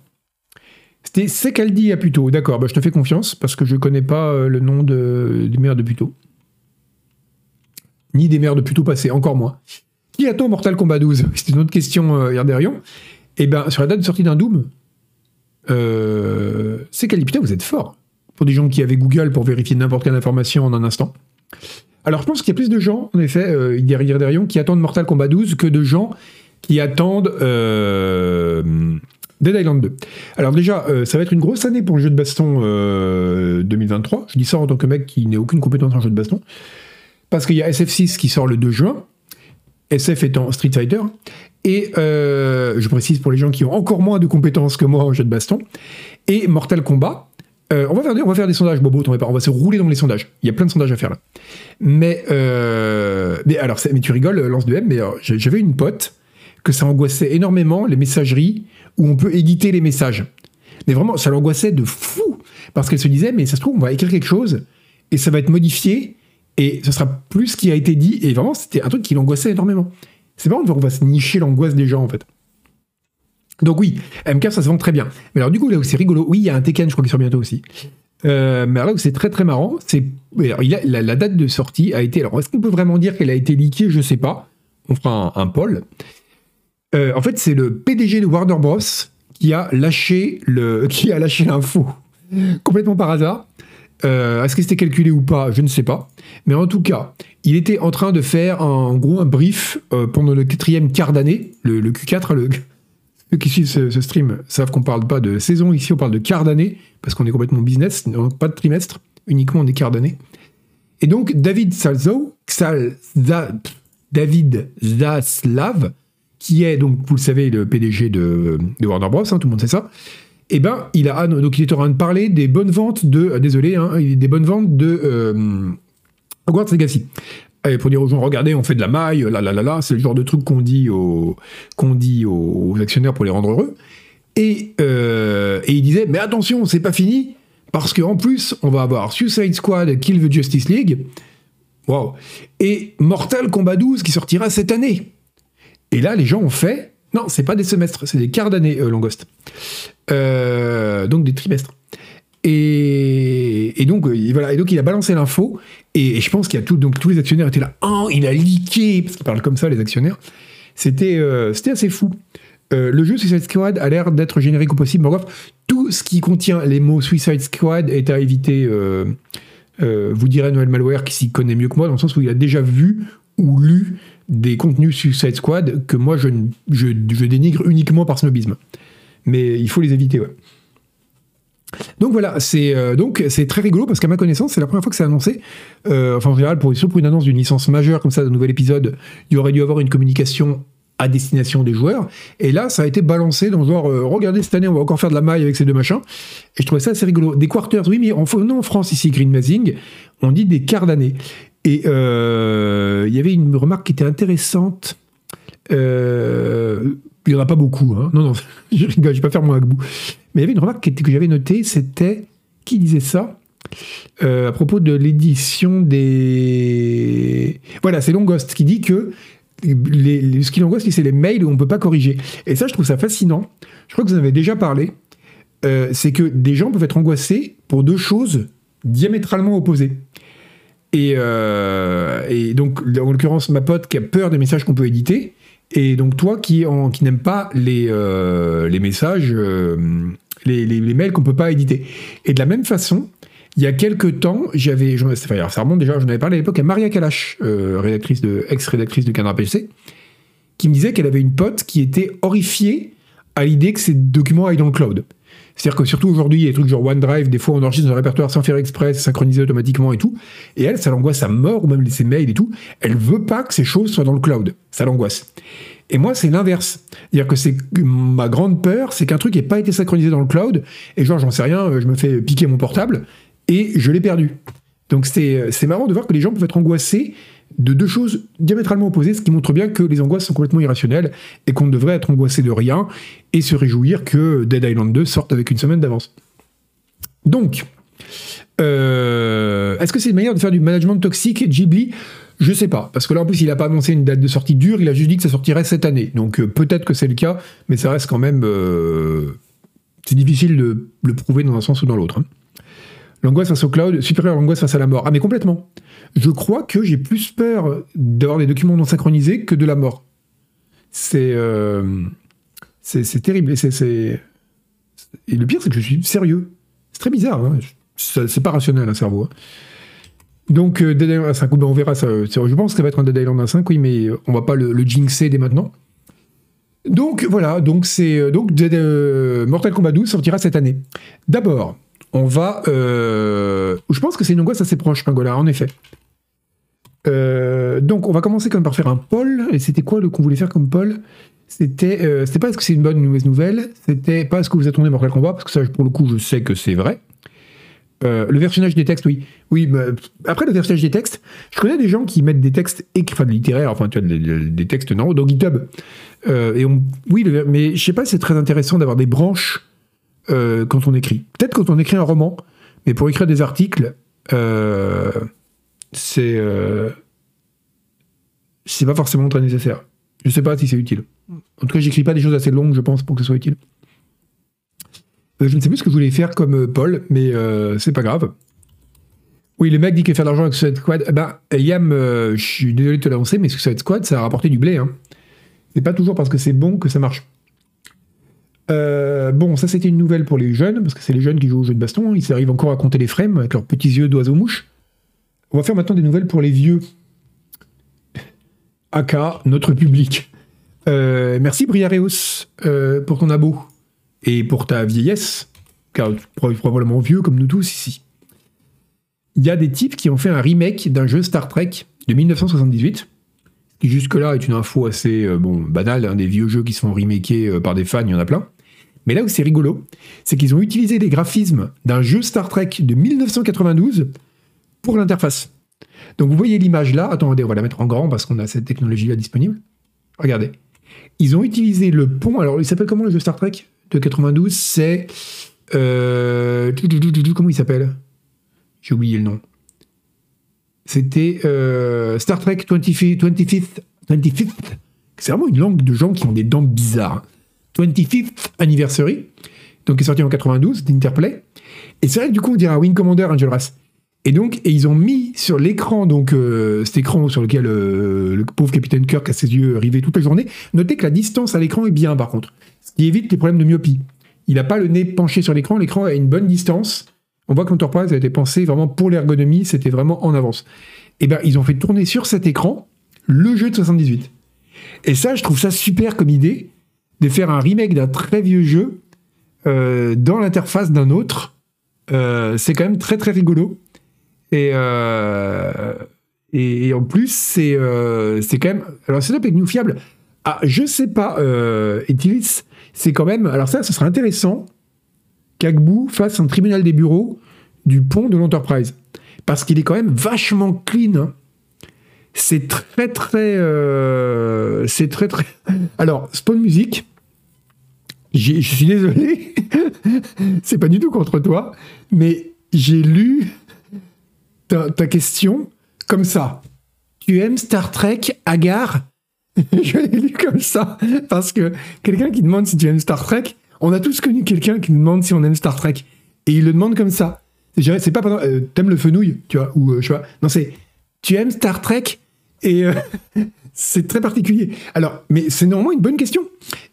C'était Secaldi à Puto. D'accord, bah, je te fais confiance parce que je ne connais pas euh, le nom de, des maires de Puto. Ni des maires de Puto passés, encore moins. Qui attend Mortal Kombat 12 C'était une autre question, euh. Eh bien, sur la date de sortie d'un Doom, euh, putain, vous êtes fort. Pour des gens qui avaient Google pour vérifier n'importe quelle information en un instant. Alors, je pense qu'il y a plus de gens, en effet, euh, Yarderion, qui attendent Mortal Kombat 12 que de gens qui attendent. Euh, Dead Island 2. Alors déjà, euh, ça va être une grosse année pour le jeu de baston 2023. Euh, je dis ça en tant que mec qui n'a aucune compétence en jeu de baston. Parce qu'il y a SF6 qui sort le 2 juin. SF étant Street Fighter. Et euh, je précise pour les gens qui ont encore moins de compétences que moi en jeu de baston. Et Mortal Kombat on, va faire des, on va faire des sondages, Bobo, t'en pas, on va se rouler dans les sondages. Il y a plein de sondages à faire là. Mais, mais alors, mais tu rigoles, lance de M, mais j'avais une pote que ça angoissait énormément les messageries où on peut éditer les messages. Mais vraiment, ça l'angoissait de fou parce qu'elle se disait, mais ça se trouve, on va écrire quelque chose et ça va être modifié et ce sera plus ce qui a été dit. Et vraiment, c'était un truc qui l'angoissait énormément. C'est marrant on va se nicher l'angoisse des gens en fait. Donc oui, MK, ça se vend très bien. Mais alors du coup, là où c'est rigolo, oui, il y a un Tekken, je crois qu'il sort bientôt aussi. Euh, mais là où c'est très très marrant, c'est la, date de sortie a été. Alors est-ce qu'on peut vraiment dire qu'elle a été leakée? Je sais pas. On fera un, poll. Euh, en fait, c'est le PDG de Warner Bros qui a lâché le, qui a lâché l'info complètement par hasard. Euh, est-ce que c'était calculé ou pas? Je ne sais pas. Mais en tout cas, il était en train de faire en gros un brief pendant le quatrième quart d'année, le, le, Q4, le, ceux qui suivent ce, stream savent qu'on parle pas de saison ici, on parle de quart d'année, parce qu'on est complètement business, pas de trimestre, uniquement des quarts d'année. Et donc, David David Zaslav, qui est donc, vous le savez, le PDG de, Warner Bros, hein, tout le monde sait ça, et eh ben, il a donc il est en train de parler des bonnes ventes de, euh, désolé, hein, des bonnes ventes de euh, Hogwarts Legacy pour dire aux gens, regardez, on fait de la maille, là, là, là, là, c'est le genre de truc qu'on dit, aux, qu'on dit actionnaires pour les rendre heureux. Et, euh, et il disait, mais attention, c'est pas fini, parce qu'en plus, on va avoir Suicide Squad, Kill the Justice League, wow, et Mortal Kombat 12 qui sortira cette année. Et là, les gens ont fait, non, c'est pas des semestres, c'est des quarts d'année, euh. Euh, donc des trimestres. Et, donc, euh, voilà. et donc, il a balancé l'info. Et, je pense qu'il y a tout, donc tous les actionnaires étaient là. Oh, il a leaké parce qu'ils parlent comme ça, les actionnaires. C'était, euh, c'était assez fou. Le jeu Suicide Squad a l'air d'être générique au possible. bref, tout ce qui contient les mots Suicide Squad est à éviter. vous direz Noël Malware qui s'y connaît mieux que moi, dans le sens où il a déjà vu ou lu des contenus Suicide Squad que moi je, dénigre uniquement par snobisme. Mais il faut les éviter, ouais. Donc voilà, c'est euh, donc c'est très rigolo parce qu'à ma connaissance, c'est la première fois que c'est annoncé. Euh, enfin en général, pour, pour une annonce d'une licence majeure comme ça, d'un nouvel épisode, il y aurait dû avoir une communication à destination des joueurs. Et là, ça a été balancé dans genre, euh, regardez cette année, on va encore faire de la maille avec ces deux machins. Et je trouvais ça assez rigolo. Des quarters, oui, mais en, en France ici, Green Mazing, on dit des quarts d'année. Et il y avait une remarque qui était intéressante. Euh, il n'y en a pas beaucoup. Hein. Non, non, je rigole, vais pas faire mon hagbou. Mais il y avait une remarque que j'avais notée, c'était. Qui disait ça? Euh, à propos de l'édition des. Voilà, c'est Longost qui dit que ce qui Longost, c'est les mails où on ne peut pas corriger. Et ça, je trouve ça fascinant. Je crois que vous en avez déjà parlé. Euh, c'est que des gens peuvent être angoissés pour deux choses diamétralement opposées. Et, euh, et donc, en l'occurrence, ma pote qui a peur des messages qu'on peut éditer, et donc toi qui, n'aime pas les, euh, messages, euh, les, mails qu'on peut pas éditer. Et de la même façon, il y a quelques temps, j'avais, enfin, ça remonte déjà, j'en avais parlé à l'époque à Maria Kalash, rédactrice de, ex-rédactrice de Canard PC, qui me disait qu'elle avait une pote qui était horrifiée à l'idée que ces documents aillent dans le cloud. C'est-à-dire que surtout aujourd'hui, il y a des trucs genre OneDrive, des fois on enregistre dans un répertoire sans faire exprès, synchronisé automatiquement et tout. Et elle, ça l'angoisse à mort, ou même ses mails et tout. Elle veut pas que ces choses soient dans le cloud. Ça l'angoisse. Et moi, c'est l'inverse. C'est-à-dire que c'est ma grande peur, c'est qu'un truc n'ait pas été synchronisé dans le cloud, et genre, j'en sais rien, je me fais piquer mon portable, et je l'ai perdu. Donc c'est marrant de voir que les gens peuvent être angoissés de deux choses diamétralement opposées, ce qui montre bien que les angoisses sont complètement irrationnelles et qu'on devrait être angoissé de rien et se réjouir que Dead Island 2 sorte avec une semaine d'avance. Donc, euh, est-ce que c'est une manière de faire du management toxique, Ghibli? Je sais pas, parce que là en plus il n'a pas annoncé une date de sortie dure, il a juste dit que ça sortirait cette année. Donc euh, peut-être que c'est le cas, mais ça reste quand même... Euh, c'est difficile de le prouver dans un sens ou dans l'autre. Hein. L'angoisse face au cloud, supérieure à l'angoisse face à la mort. Ah mais complètement je crois que j'ai plus peur d'avoir des documents non synchronisés que de la mort. C'est euh, c'est terrible. Et, et le pire, c'est que je suis sérieux. C'est très bizarre. Hein. C'est pas rationnel, un cerveau. Hein. Donc, euh, Dead Island 5, ben, on verra ça. Je pense que ça va être un Dead Island 5, oui, mais on va pas le, jinxer dès maintenant. Donc voilà, donc c'est euh, donc Mortal Kombat 12 sortira cette année. D'abord, on va. je pense que c'est une angoisse assez proche, Pingola, en effet. Euh, donc, on va commencer comme par faire un poll. Et c'était quoi le qu'on voulait faire comme poll? C'était euh, pas est-ce que c'est une bonne ou une mauvaise nouvelle C'était pas est-ce que vous attendez Mortal Kombat Parce que ça, pour le coup, je sais que c'est vrai. Euh, le versionnage des textes, oui. Oui, bah, après le versionnage des textes, je connais des gens qui mettent des textes enfin littéraires, enfin tu vois, des, textes non, dans GitHub. Euh, et on, oui, mais je sais pas, c'est très intéressant d'avoir des branches euh, quand on écrit. Peut-être quand on écrit un roman, mais pour écrire des articles, euh, c'est euh, c'est pas forcément très nécessaire. Je sais pas si c'est utile. En tout cas, j'écris pas des choses assez longues, je pense, pour que ce soit utile. Je ne sais plus ce que je voulais faire comme Paul, mais c'est pas grave. Oui, le mec dit qu'il fait de l'argent avec Suicide Squad. Eh Ben, Yam, je suis désolé de te l'annoncer, mais Suicide Squad, ça a rapporté du blé. Hein. C'est pas toujours parce que c'est bon que ça marche. Euh, bon, ça c'était une nouvelle pour les jeunes, parce que c'est les jeunes qui jouent au jeu de baston. Ils arrivent encore à compter les frames avec leurs petits yeux d'oiseau-mouche. On va faire maintenant des nouvelles pour les vieux. Aka, notre public. Euh, merci Briareos euh, pour ton abo et pour ta vieillesse, car tu es probablement vieux comme nous tous ici. Il y a des types qui ont fait un remake d'un jeu Star Trek de 1978, qui jusque-là est une info assez banale, hein, des vieux jeux qui se font par des fans, il y en a plein. Mais là où c'est rigolo, c'est qu'ils ont utilisé les graphismes d'un jeu Star Trek de 1992 pour l'interface. Donc vous voyez l'image là, attendez, on va la mettre en grand parce qu'on a cette technologie là disponible. Regardez. Ils ont utilisé le pont, alors il s'appelle comment le jeu Star Trek de 92 C'est. euh, comment il s'appelle? J'ai oublié le nom. C'était euh, Star Trek 25th, 25th, 25th. C'est vraiment une langue de gens qui ont des dents bizarres. 25th Anniversary, donc qui est sorti en 92, d'Interplay. Et c'est vrai que du coup, on dirait Wing Commander, Angel Race. Et donc, et ils ont mis sur l'écran, donc euh, cet écran sur lequel euh, le pauvre capitaine Kirk a ses yeux rivés toute la journée. Notez que la distance à l'écran est bien, par contre, ce qui évite les problèmes de myopie. Il n'a pas le nez penché sur l'écran, l'écran a une bonne distance. On voit que l'Enterprise a été pensé vraiment pour l'ergonomie, c'était vraiment en avance. Et ben, ils ont fait tourner sur cet écran le jeu de 78. Et ça, je trouve ça super comme idée de faire un remake d'un très vieux jeu euh, dans l'interface d'un autre. Euh, c'est quand même très très rigolo. Et, euh, et, en plus, c'est quand même. Alors, c'est avec New Fiable. Ah, je sais pas, euh, c'est quand même. Alors, ça, ce serait intéressant qu'Agbu fasse un tribunal des bureaux du pont de l'Enterprise. Parce qu'il est quand même vachement clean. hein. C'est très, très. c'est très, très. Alors, Spawn Music, je suis désolé, c'est pas du tout contre toi, mais j'ai lu ta, question comme ça. Tu aimes Star Trek, Agar? Je l'ai lu comme ça, parce que quelqu'un qui demande si tu aimes Star Trek, on a tous connu quelqu'un qui demande si on aime Star Trek, et il le demande comme ça. C'est pas pendant, euh, t'aimes le fenouil, tu vois, ou euh. Non, c'est tu aimes Star Trek, et euh, c'est très particulier. Alors, mais c'est normalement une bonne question.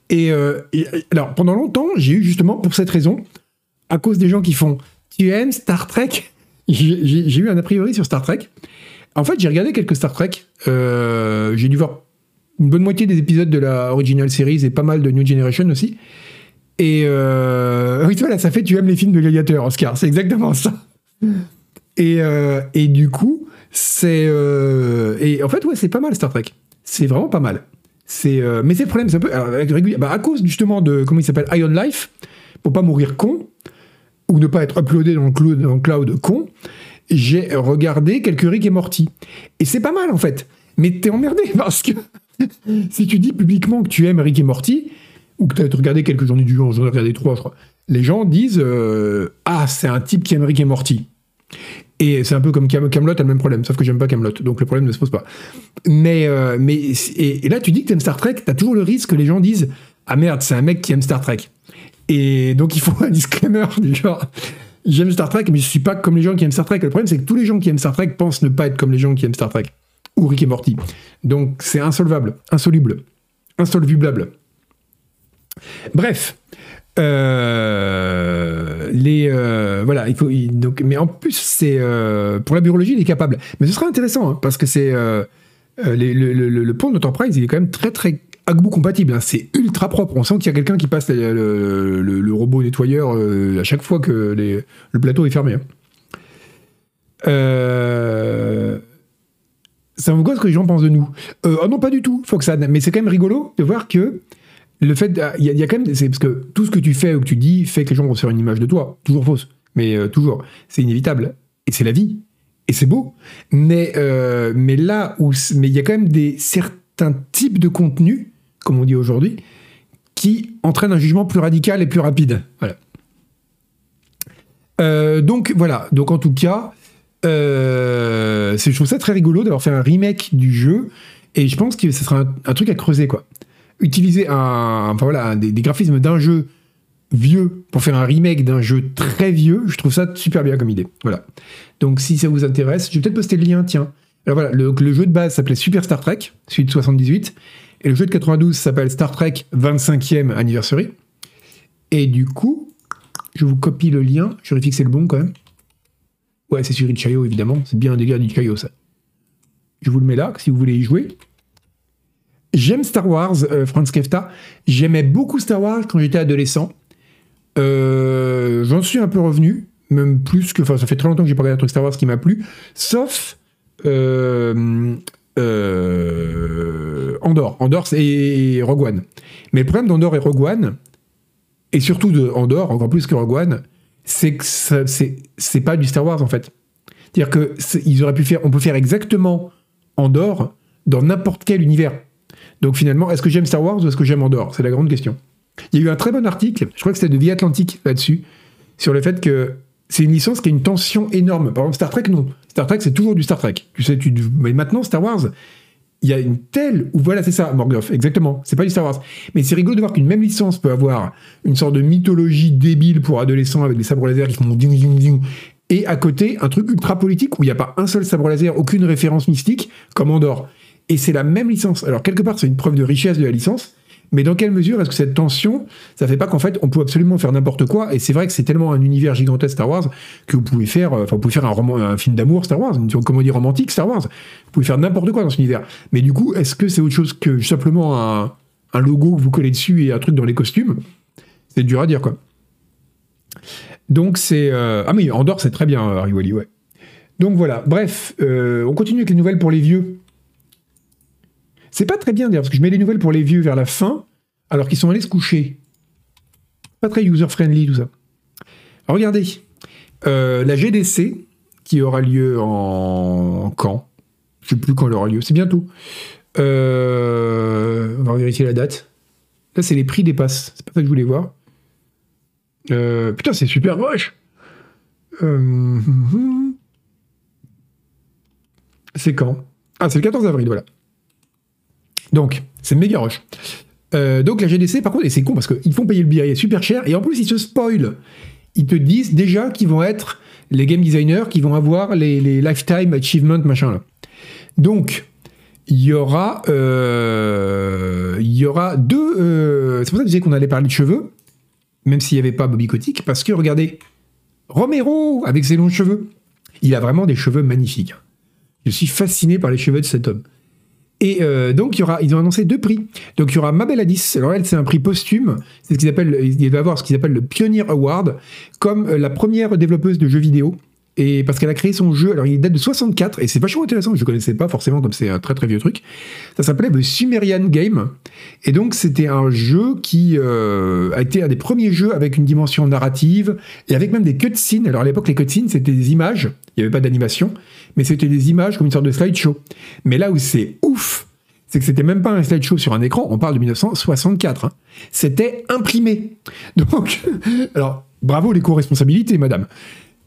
Et, euh, et, alors, pendant longtemps, j'ai eu justement pour cette raison, à cause des gens qui font Tu aimes Star Trek? J'ai eu un a priori sur Star Trek. En fait, j'ai regardé quelques Star Trek. Euh, j'ai dû voir une bonne moitié des épisodes de la original series et pas mal de New Generation aussi. Et euh, oui, voilà, ça fait Tu aimes les films de gladiateurs, Oscar. C'est exactement ça. Et, euh, et du coup, c'est. et en fait, ouais, c'est pas mal Star Trek. C'est vraiment pas mal. Euh, mais c'est le problème, c'est un peu. avec bah, à cause justement de. Comment il s'appelle Ion Life, pour pas mourir con, ou ne pas être uploadé dans le cloud, con, j'ai regardé quelques Rick et Morty. Et c'est pas mal en fait. Mais t'es emmerdé parce que si tu dis publiquement que tu aimes Rick et Morty, ou que t'as regardé quelques journées du jour, j'en ai regardé trois, je crois, les gens disent euh, Ah, c'est un type qui aime Rick et Morty. Et c'est un peu comme Cam- Camelot a le même problème, sauf que j'aime pas Camelot, donc le problème ne se pose pas. Mais, euh, mais et, et là, tu dis que t'aimes Star Trek, t'as toujours le risque que les gens disent Ah merde, c'est un mec qui aime Star Trek. Et donc il faut un disclaimer du genre J'aime Star Trek, mais je suis pas comme les gens qui aiment Star Trek. Le problème, c'est que tous les gens qui aiment Star Trek pensent ne pas être comme les gens qui aiment Star Trek. Ou Rick et Morty. Donc c'est insolvable, insoluble, insolvable. Bref. Euh, les euh, voilà il faut donc mais en plus c'est euh, pour la biologie il est capable mais ce serait intéressant hein, parce que c'est le, le- le- pont d'Enterprise il est quand même très très Agbu compatible hein. c'est ultra propre on sent qu'il y a quelqu'un qui passe le, le- robot nettoyeur à chaque fois que le plateau est fermé hein. Ça me ce que les gens pensent de nous? Oh non, pas du tout, Foxan. Mais c'est quand même rigolo de voir que le fait. Il y, a- il y a quand même. C'est parce que tout ce que tu fais ou que tu dis fait que les gens vont se faire une image de toi. Toujours fausse. Mais euh, toujours, c'est inévitable. Et c'est la vie. Et c'est beau. Mais, euh, mais là où. Mais il y a quand même des, certains types de contenus, comme on dit aujourd'hui, qui entraînent un jugement plus radical et plus rapide. Voilà. Euh, donc voilà. Donc en tout cas, je trouve ça très rigolo d'avoir fait un remake du jeu. Et je pense que ce sera un, truc à creuser, quoi. Utiliser un, enfin des graphismes d'un jeu vieux pour faire un remake d'un jeu très vieux, je trouve ça super bien comme idée. Voilà. Donc si ça vous intéresse, je vais peut-être poster le lien, tiens. Alors voilà, le, jeu de base s'appelait Super Star Trek, celui de 78, et le jeu de 92 s'appelle Star Trek 25e Anniversary. Et du coup, je vous copie le lien, je vérifie que c'est le bon quand même. Ouais, c'est sur Itch.io évidemment, c'est bien un délire d'Itch.io ça. Je vous le mets là, si vous voulez y jouer. J'aime Star Wars, euh, Franz Kefta. J'aimais beaucoup Star Wars quand j'étais adolescent. Euh, j'en suis un peu revenu, même plus que. Enfin, ça fait très longtemps que j'ai pas regardé un truc Star Wars qui m'a plu, sauf. Euh, euh, Andorre. Andorre et Rogue One. Mais le problème d'Andorre et Rogue One, et surtout de Andorre, encore plus que Rogue One, c'est que c'est pas du Star Wars en fait. C'est-à-dire que ils auraient pu faire, on peut faire exactement Andorre dans n'importe quel univers. Donc finalement, est-ce que j'aime Star Wars ou est-ce que j'aime Andorre? C'est la grande question. Il y a eu un très bon article, je crois que c'était de Vie Atlantique là-dessus, sur le fait que c'est une licence qui a une tension énorme. Par exemple, Star Trek, non. Star Trek, c'est toujours du Star Trek. Tu sais, mais maintenant, Star Wars, il y a une telle. Ou voilà, c'est ça, Morgoth, exactement. C'est pas du Star Wars. Mais c'est rigolo de voir qu'une même licence peut avoir une sorte de mythologie débile pour adolescents avec des sabres laser qui font ding ding ding. Et à côté, un truc ultra politique où il n'y a pas un seul sabre laser, aucune référence mystique, comme Andorre. Et c'est la même licence. Alors, quelque part, c'est une preuve de richesse de la licence, mais dans quelle mesure est-ce que cette tension, ça fait pas qu'en fait, on peut absolument faire n'importe quoi? Et c'est vrai que c'est tellement un univers gigantesque Star Wars que vous pouvez faire, euh, enfin, vous pouvez faire un, film d'amour Star Wars, une comédie romantique Star Wars. Vous pouvez faire n'importe quoi dans cet univers. Mais du coup, est-ce que c'est autre chose que simplement un, logo que vous collez dessus et un truc dans les costumes? C'est dur à dire, quoi. Donc c'est euh, ah mais Andorre c'est très bien euh, Riwali, ouais. Donc voilà. Bref, on continue avec les nouvelles pour les vieux. C'est pas très bien d'ailleurs, parce que je mets les nouvelles pour les vieux vers la fin, alors qu'ils sont allés se coucher. Pas très user-friendly tout ça. regardez, euh, la GDC, qui aura lieu en, quand? Je sais plus quand elle aura lieu, c'est bientôt. Euh, on va vérifier la date. Là, c'est les prix des passes, c'est pas ça que je voulais voir. Euh, putain, c'est super moche C'est quand? Ah, c'est le 14 avril, voilà. Donc, c'est méga rush. Euh, donc la GDC, par contre, c'est con parce qu'ils font payer le billet super cher, et en plus ils se spoilent. Ils te disent déjà qu'ils vont être les game designers qui vont avoir les, lifetime achievement machin. Donc il y aura, euh, deux. Euh, c'est pour ça que je disais qu'on allait parler de cheveux, même s'il n'y avait pas Bobby Kotick, parce que regardez, Romero avec ses longs cheveux, il a vraiment des cheveux magnifiques. Je suis fasciné par les cheveux de cet homme. Et euh, donc, il y aura, ils ont annoncé deux prix. Donc, il y aura Mabel Addis. Alors, elle, c'est un prix posthume. C'est ce qu'ils appellent, il va avoir ce qu'ils appellent le Pioneer Award, comme euh, la première développeuse de jeux vidéo. Et parce qu'elle a créé son jeu, alors il date de 64, et c'est vachement intéressant, je ne connaissais pas forcément comme c'est un très très vieux truc. Ça s'appelait The Sumerian Game. Et donc c'était un jeu qui euh, a été un des premiers jeux avec une dimension narrative, et avec même des cutscenes. Alors à l'époque, les cutscenes, c'était des images, il n'y avait pas d'animation, mais c'était des images comme une sorte de slideshow. Mais là où c'est ouf, c'est que c'était même pas un slideshow sur un écran, on parle de 1964. Hein. C'était imprimé. Donc, alors, bravo les co-responsabilités, madame.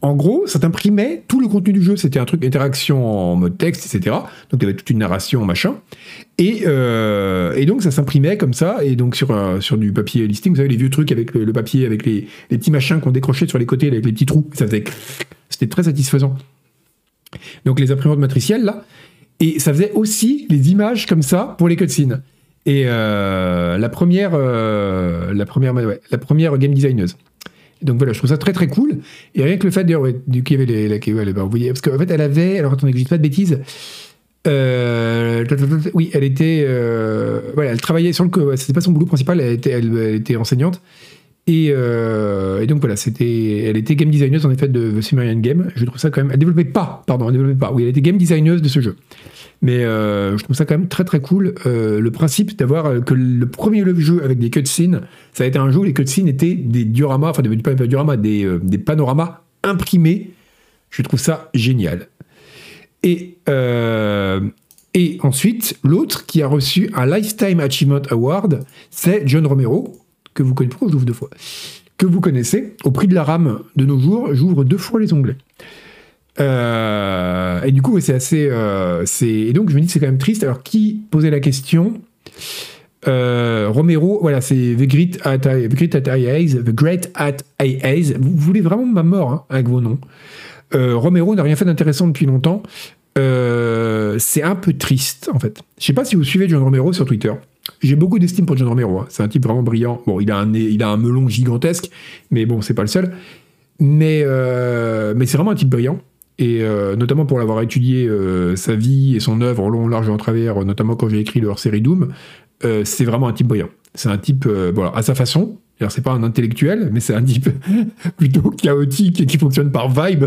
En gros, ça t'imprimait tout le contenu du jeu. C'était un truc interaction en mode texte, etc. Donc il y avait toute une narration, machin. Et, euh, et donc ça s'imprimait comme ça. Et donc sur, sur du papier listing, vous savez, les vieux trucs avec le, papier, avec les, petits machins qu'on décrochait sur les côtés, avec les petits trous. Ça faisait. C'était très satisfaisant. Donc les imprimantes matricielles, là. Et ça faisait aussi les images comme ça pour les cutscenes. Et euh, la première, euh, la première, première game designeuse. Donc voilà, je trouve ça très très cool. Et rien que le fait d'ailleurs, du qu'il y avait les, les, bah, voyez, parce qu'en fait elle avait, alors attendez que je dise pas de bêtises. Euh, oui, elle était, voilà, elle travaillait sur le, c'était pas son boulot principal, elle était, elle était enseignante. Euh, et, donc voilà, c'était, elle était game designer en effet de The Sumerian Game. Je trouve ça quand même. Elle développait pas, pardon, elle développait pas. Oui, elle était game designer de ce jeu. Mais euh, je trouve ça quand même très très cool. Euh, le principe d'avoir que le premier jeu avec des cutscenes, ça a été un jeu où les cutscenes étaient des dioramas, enfin des, dioramas, des, panoramas imprimé. Je trouve ça génial. Et, euh, ensuite, l'autre qui a reçu un Lifetime Achievement Award, c'est John Romero, que vous connaissez, Que vous connaissez. Au prix de la rame de nos jours, j'ouvre deux fois les onglets. Euh, et du coup, c'est assez. Euh, et donc, je me dis que c'est quand même triste. Alors, qui posait la question? Euh, Romero, voilà, c'est The Great at, The Great at The Great at Vous voulez vraiment ma mort hein, avec vos noms. Euh, Romero n'a rien fait d'intéressant depuis longtemps. C'est un peu triste, en fait. Je sais pas si vous suivez John Romero sur Twitter. J'ai beaucoup d'estime pour John Romero. Hein. C'est un type vraiment brillant. Bon, il a un, il a un melon gigantesque, mais bon, c'est pas le seul. Mais, mais c'est vraiment un type brillant. Et notamment pour l'avoir étudié sa vie et son œuvre en long, large et en travers, notamment quand j'ai écrit leur série Doom, euh, c'est vraiment un type brillant. C'est un type, euh, voilà, à sa façon. C'est pas un intellectuel, mais c'est un type plutôt chaotique et qui fonctionne par vibe.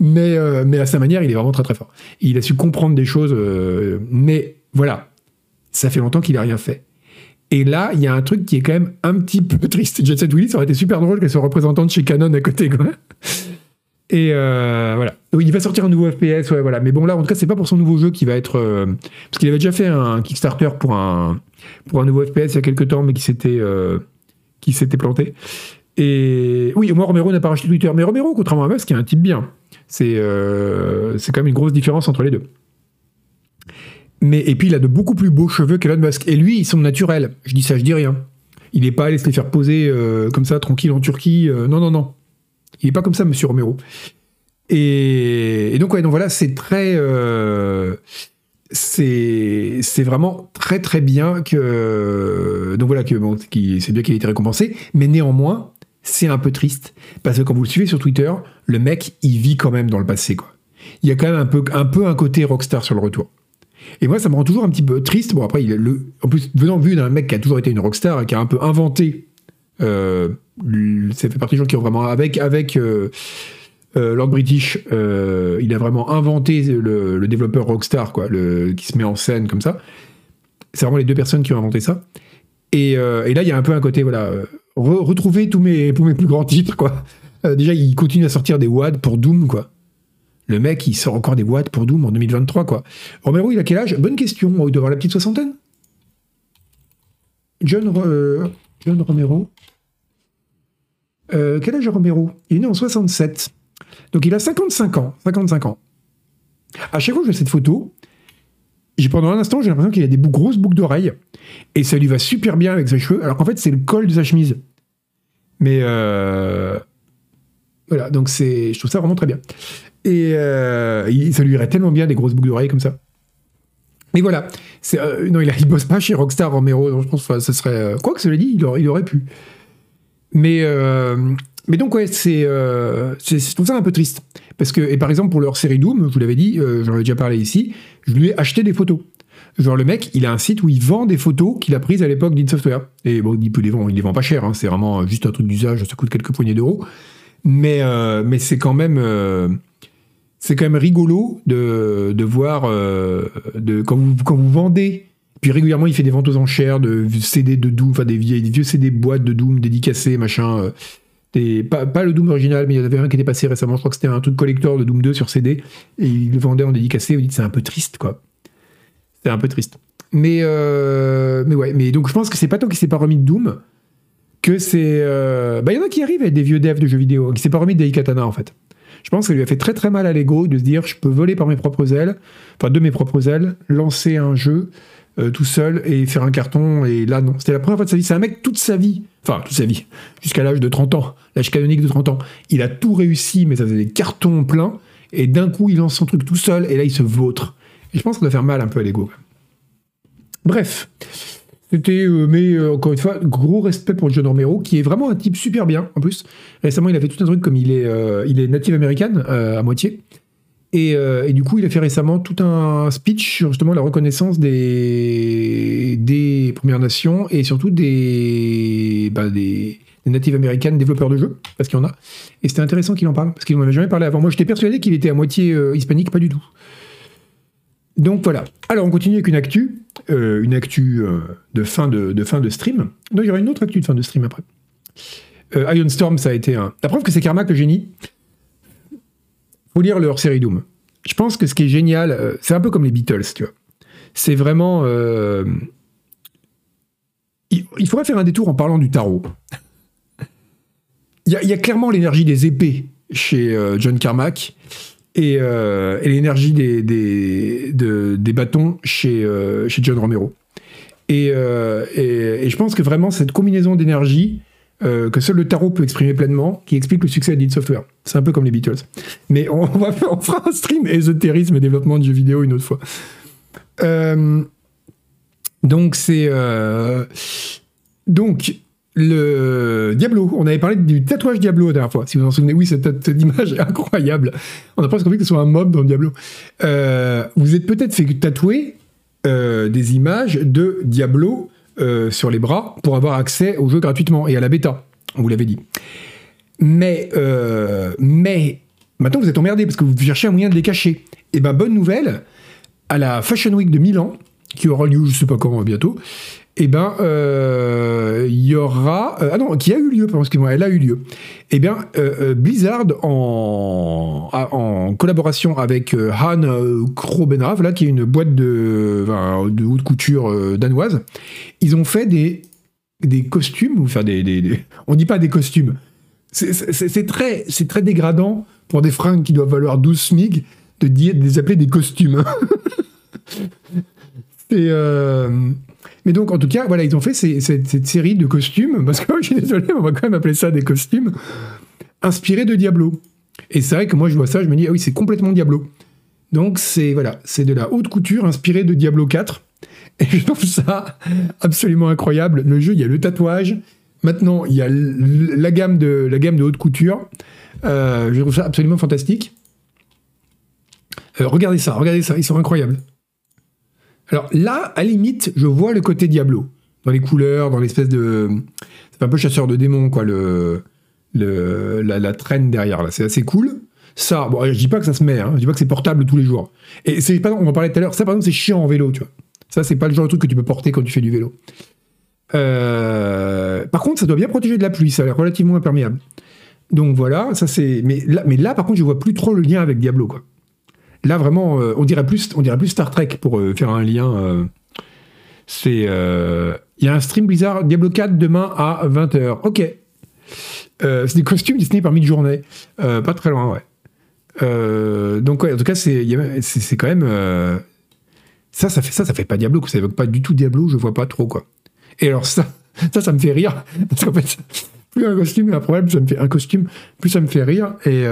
Mais, euh, mais à sa manière, il est vraiment très très fort. Il a su comprendre des choses, mais voilà, ça fait longtemps qu'il a rien fait. Et là, il y a un truc qui est quand même un petit peu triste. Jet Set ça aurait été super drôle qu'elle soit représentante chez Canon à côté. Quoi. Et euh, voilà. Oui, il va sortir un nouveau FPS, ouais, voilà. Mais bon, là, en tout cas, c'est pas pour son nouveau jeu qui va être. Euh, parce qu'il avait déjà fait un Kickstarter pour un, pour un nouveau FPS il y a quelques temps, mais qui s'était, euh, qui s'était planté. Et oui, moi, Romero n'a pas racheté Twitter. Mais Romero, contrairement à Musk, est un type bien. C'est, c'est quand même une grosse différence entre les deux. Mais, et puis, il a de beaucoup plus beaux cheveux qu'Elon Musk. Et lui, ils sont naturels. Je dis ça, je dis rien. Il n'est pas allé se les faire poser comme ça, tranquille en Turquie. non, non, non. Il n'est pas comme ça, Monsieur Romero. Et, donc, ouais, donc voilà, c'est très. Euh, c'est vraiment très très bien que. Donc voilà, que c'est bien qu'il ait été récompensé, mais néanmoins, c'est un peu triste. Parce que quand vous le suivez sur Twitter, le mec, il vit quand même dans le passé, quoi. Il y a quand même un peu un, peu un côté rockstar sur le retour. Et moi, ça me rend toujours un petit peu triste. Bon, après, en plus, venant vu d'un mec qui a toujours été une rockstar et qui a un peu inventé euh, ça fait partie des gens qui ont vraiment avec avec euh, euh, Lord British, il a vraiment inventé le, développeur Rockstar, quoi, qui se met en scène comme ça. C'est vraiment les deux personnes qui ont inventé ça. Et, là, il y a un peu un côté, voilà, retrouver tous mes, mes plus grands titres, quoi. déjà, il continue à sortir des WAD pour Doom, quoi. Le mec, il sort encore des WAD pour Doom en 2023, quoi. Romero, il a quel âge? Bonne question. Il doit avoir la petite soixantaine John, John Romero? Euh, quel âge a Romero? Il est né en 67. Donc il a 55 ans. 55 ans. À chaque fois que je vois cette photo, pendant un instant, j'ai l'impression qu'il a des grosses boucles d'oreilles. Et ça lui va super bien avec ses cheveux, alors qu'en fait, c'est le col de sa chemise. Mais euh, voilà, donc c'est, je trouve ça vraiment très bien. Et euh, ça lui irait tellement bien des grosses boucles d'oreilles comme ça. Mais voilà, non, il, a, bosse pas chez Rockstar Romero, donc je pense que ce serait. quoi que cela dit, il aurait pu. Mais, euh, mais donc, ouais, c'est, euh, c'est, je trouve ça un peu triste. Parce que, et par exemple, pour leur série Doom, je vous l'avais dit, euh, j'en avais déjà parlé ici, je lui ai acheté des photos. Genre, le mec, il a un site où il vend des photos qu'il a prises à l'époque d'Id Software. Et bon, il peut les vendre, il les vend pas cher, hein, c'est vraiment juste un truc d'usage, ça coûte quelques poignées d'euros. Mais, mais c'est quand même. c'est quand même rigolo de, de voir de, quand, vous, quand vous vendez puis régulièrement, il fait des ventes aux enchères de CD de Doom, enfin des, vieux CD boîtes de Doom dédicacées, machin. Euh, pas, le Doom original, mais il y en avait un qui était passé récemment. Je crois que c'était un truc collector de Doom 2 sur CD. Et il le vendait en dédicacé. Vous dites, c'est un peu triste, quoi. C'est un peu triste. Mais, euh, mais ouais, mais donc je pense que c'est pas tant qu'il s'est pas remis de Doom que c'est. Euh, bah, il y en a qui arrivent avec des vieux devs de jeux vidéo, qui s'est pas remis de Daikatana en fait. Je pense que ça lui a fait très très mal à l'ego de se dire je peux voler par mes propres ailes, enfin de mes propres ailes, lancer un jeu euh, tout seul et faire un carton. Et là, non. C'était la première fois de sa vie. C'est un mec, toute sa vie, enfin, toute sa vie, jusqu'à l'âge de 30 ans, l'âge canonique de 30 ans, il a tout réussi, mais ça faisait des cartons pleins. Et d'un coup, il lance son truc tout seul, et là, il se vautre. Et je pense que ça doit faire mal un peu à l'ego. Bref. C'était, euh, mais euh, encore une fois, gros respect pour John Romero, qui est vraiment un type super bien, en plus. Récemment, il a fait tout un truc comme il est, il est native américain, à moitié. Euh, et, du coup, il a fait récemment tout un speech sur justement la reconnaissance des, Premières Nations et surtout des, bah, des, natives américaines développeurs de jeux, parce qu'il y en a. Et c'était intéressant qu'il en parle, parce qu'il n'en avait jamais parlé avant. Moi, j'étais persuadé qu'il était à moitié euh, hispanique, pas du tout. Donc voilà. Alors, on continue avec une actu, euh, une actu de, fin de, fin de stream. Donc, il y aura une autre actu de fin de stream après. Iron Storm, ça a été un... La preuve que c'est Karma, le génie. Faut lire leur série Doom. Je pense que ce qui est génial, euh, c'est un peu comme les Beatles, tu vois. C'est vraiment. euh, il, faudrait faire un détour en parlant du tarot. Il y a, clairement l'énergie des épées chez euh, John Carmack et, l'énergie des, des, de- des bâtons chez, chez John Romero. Et- et je pense que vraiment cette combinaison d'énergie euh, que seul le tarot peut exprimer pleinement, qui explique le succès d'id Software. C'est un peu comme les Beatles. Mais on, va on fera un stream ésotérisme et développement de jeux vidéo une autre fois. Euh, donc c'est euh, donc le Diablo. On avait parlé du tatouage Diablo la dernière fois. Si vous vous en souvenez, oui, cette, cette image est incroyable. On a presque envie que ce soit un mob dans Diablo. Euh, vous êtes peut-être fait tatouer des images de Diablo euh, sur les bras pour avoir accès au jeu gratuitement et à la bêta. On vous l'avait dit. Mais, euh, mais maintenant vous êtes emmerdé parce que vous cherchez un moyen de les cacher. Et ben bonne nouvelle, à la Fashion Week de Milan, qui aura lieu je sais pas quand bientôt, et ben euh, il y aura euh, ah non qui a eu lieu pardon excusez-moi elle a eu lieu. Et bien euh, Blizzard en collaboration avec Han Krobenrav là qui est une boîte de enfin, de haute couture danoise, ils ont fait des des costumes ou faire des, des- on dit pas des costumes c'est- très, très dégradant pour des fringues qui doivent valoir 12 SMIC de, dire, de les appeler des costumes. C'est, Mais donc, en tout cas, voilà, ils ont fait cette, série de costumes, parce que je suis désolé, on va quand même appeler ça des costumes, inspirés de Diablo. Et c'est vrai que moi, je vois ça, je me dis, ah oui, c'est complètement Diablo. Donc, c'est voilà, c'est de la haute couture inspirée de Diablo 4. Et je trouve ça absolument incroyable. Le jeu, il y a le tatouage. Maintenant, il y a la gamme de, la gamme de haute couture. Euh, je trouve ça absolument fantastique. Euh, regardez ça, regardez ça, ils sont incroyables. Alors là, à limite, je vois le côté Diablo. Dans les couleurs, dans l'espèce de... C'est un peu chasseur de démons, quoi, le, la, traîne derrière, là. C'est assez cool. Ça, bon, je dis pas que ça se met, hein, je dis pas que c'est portable tous les jours. Et c'est pas, on en parlait tout à l'heure, ça par exemple, c'est chiant en vélo, tu vois. Ça, c'est pas le genre de truc que tu peux porter quand tu fais du vélo. Euh, par contre, ça doit bien protéger de la pluie, ça a l'air relativement imperméable. Donc voilà, ça c'est. Mais là, mais là, par contre, je vois plus trop le lien avec Diablo, quoi. Là, vraiment, euh, on dirait plus, on dirait plus Star Trek pour euh, faire un lien. euh, c'est, il y a un stream Blizzard Diablo 4 demain à 20h. Ok. C'est des costumes dessinés par Midjourney. Euh, pas très loin, ouais. Donc ouais, en tout cas, c'est, quand même. ça, ça fait ça, ça fait pas Diablo, ça évoque pas du tout Diablo. Je vois pas trop quoi. Et alors ça, ça, ça me fait rire parce qu'en fait, plus un costume est plus ça me fait un costume, plus ça me fait rire. Et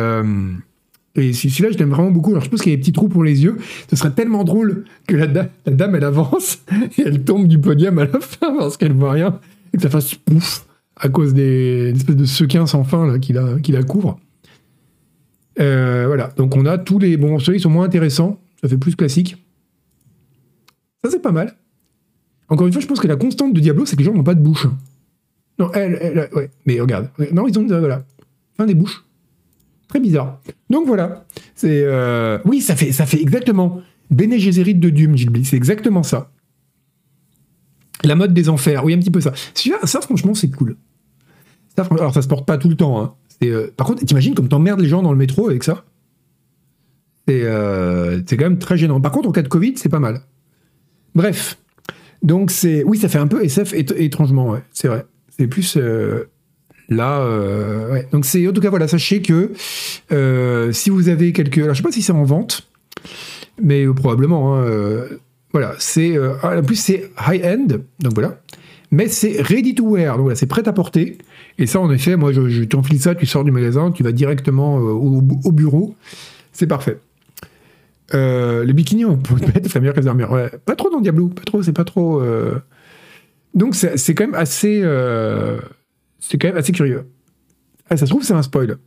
et celui-là, je l'aime vraiment beaucoup. Alors, je pense qu'il y a des petits trous pour les yeux. Ce serait tellement drôle que la, da- la dame, elle avance et elle tombe du podium à la fin parce qu'elle voit rien et que ça fasse pouf à cause des espèces de sequins sans fin là, qui, la, qui la couvrent. Euh, voilà. Donc, on a tous les. Bon, ceux-là, ils sont moins intéressants. Ça fait plus classique. Ça, c'est pas mal. Encore une fois, je pense que la constante de Diablo, c'est que les gens n'ont pas de bouche. Non, elle, elle- ouais. Mais regarde. Non, ils ont. euh, Voilà. Fin des bouches. Très bizarre. Donc voilà. C'est euh, oui, ça fait ça fait exactement Bene Gesserit de Doom, Gilby. C'est exactement ça. La mode des enfers. Oui, un petit peu ça. Ça franchement, c'est cool. Alors ça se porte pas tout le temps. Hein. Euh, Par contre, t'imagines comme t'emmerdes les gens dans le métro avec ça? C'est euh, c'est quand même très gênant. Par contre, en cas de Covid, c'est pas mal. Bref. Donc c'est oui, ça fait un peu SF étrangement. Ouais, c'est vrai. C'est plus Là, euh. Donc c'est en tout cas voilà, sachez que euh, si vous avez quelques, alors je sais pas si c'est en vente, mais euh, probablement. hein, voilà, c'est ah, en plus c'est high end, donc voilà. Mais c'est ready to wear, donc voilà, c'est prêt à porter. Et ça, en effet, moi, je, je t'enfile ça, tu sors du magasin, tu vas directement au, au bureau, c'est parfait. Le bikini, on peut mettre la meilleure réserve. Ouais, pas trop dans Diablo, pas trop, c'est pas trop. Donc c'est quand même assez. C'est quand même assez curieux. Ah, ça se trouve, c'est un spoil.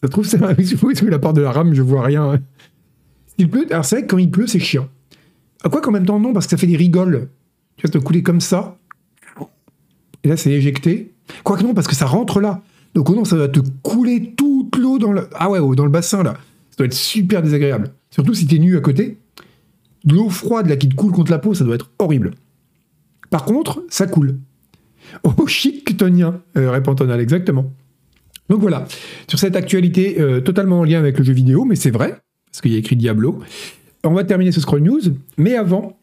Ça se trouve, c'est un. Sous la porte de la rame, je vois rien. Il pleut. Alors, c'est vrai que quand il pleut, c'est chiant. À quoi qu'en même temps, non, parce que ça fait des rigoles. Tu vas te couler comme ça. Et là, c'est éjecté. Quoique non, parce que ça rentre là. Donc, oh non, ça va te couler toute l'eau dans le. Ah ouais, oh, dans le bassin, là. Ça doit être super désagréable. Surtout si t'es nu à côté. L'eau froide, là, qui te coule contre la peau, ça doit être horrible. Par contre, ça coule. Oh, chic tonien, euh, répond Tonal, exactement. Donc voilà, sur cette actualité euh, totalement en lien avec le jeu vidéo, mais c'est vrai, parce qu'il y a écrit Diablo. On va terminer ce scroll news, mais avant,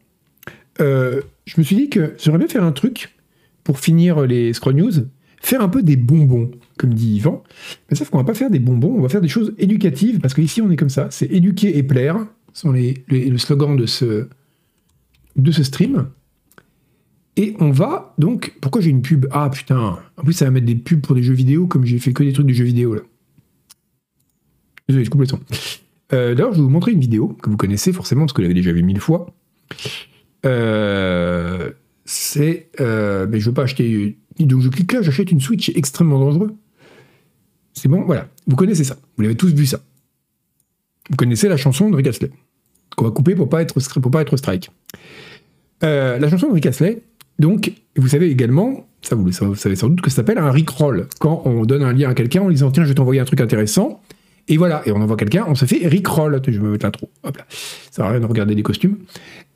euh, je me suis dit que j'aurais bien faire un truc pour finir les scroll news, faire un peu des bonbons, comme dit Yvan. Mais sauf qu'on va pas faire des bonbons, on va faire des choses éducatives, parce qu'ici on est comme ça, c'est éduquer et plaire, sont les, le slogan de ce, de ce stream. Et on va donc. Pourquoi j'ai une pub? Ah putain. En plus, ça va mettre des pubs pour des jeux vidéo comme j'ai fait que des trucs de jeux vidéo là. Désolé, je coupe le son. Euh, D'ailleurs, je vais vous montrer une vidéo que vous connaissez forcément parce que vous l'avez déjà vu mille fois. Euh, c'est. Euh, mais je veux pas acheter. Donc je clique là, j'achète une Switch extrêmement dangereux. C'est bon, voilà. Vous connaissez ça. Vous l'avez tous vu ça. Vous connaissez la chanson de Rick Astley. Qu'on va couper pour pas être, pour pas être strike. La chanson de Rick Astley, donc, vous savez également, ça vous, savez sans doute que ça s'appelle un rickroll. Quand on donne un lien à quelqu'un en disant tiens, je vais t'envoyer un truc intéressant, et voilà, et on envoie quelqu'un, on se fait rickroll. Je vais me mettre l'intro. Hop là. Ça va rien de regarder les costumes.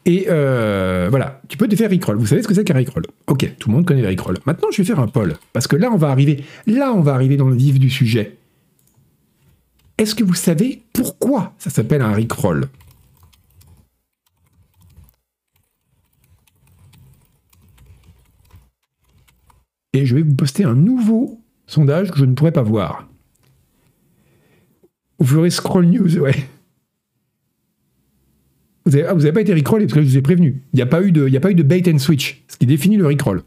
Et euh, voilà, tu peux te faire rickroll. Vous savez ce que c'est qu'un rickroll? Ok, tout le monde connaît le rickroll. Maintenant, je vais faire un poll. Parce que là, on va arriver, là, on va arriver dans le vif du sujet. Est-ce que vous savez pourquoi ça s'appelle un rickroll? Et je vais vous poster un nouveau sondage que je ne pourrais pas voir. Vous ferez scroll news, ouais. Vous n'avez ah, pas été rickroll parce que je vous ai prévenu. Il n'y a, pas eu de, a pas eu de bait and switch, ce qui définit le rickroll.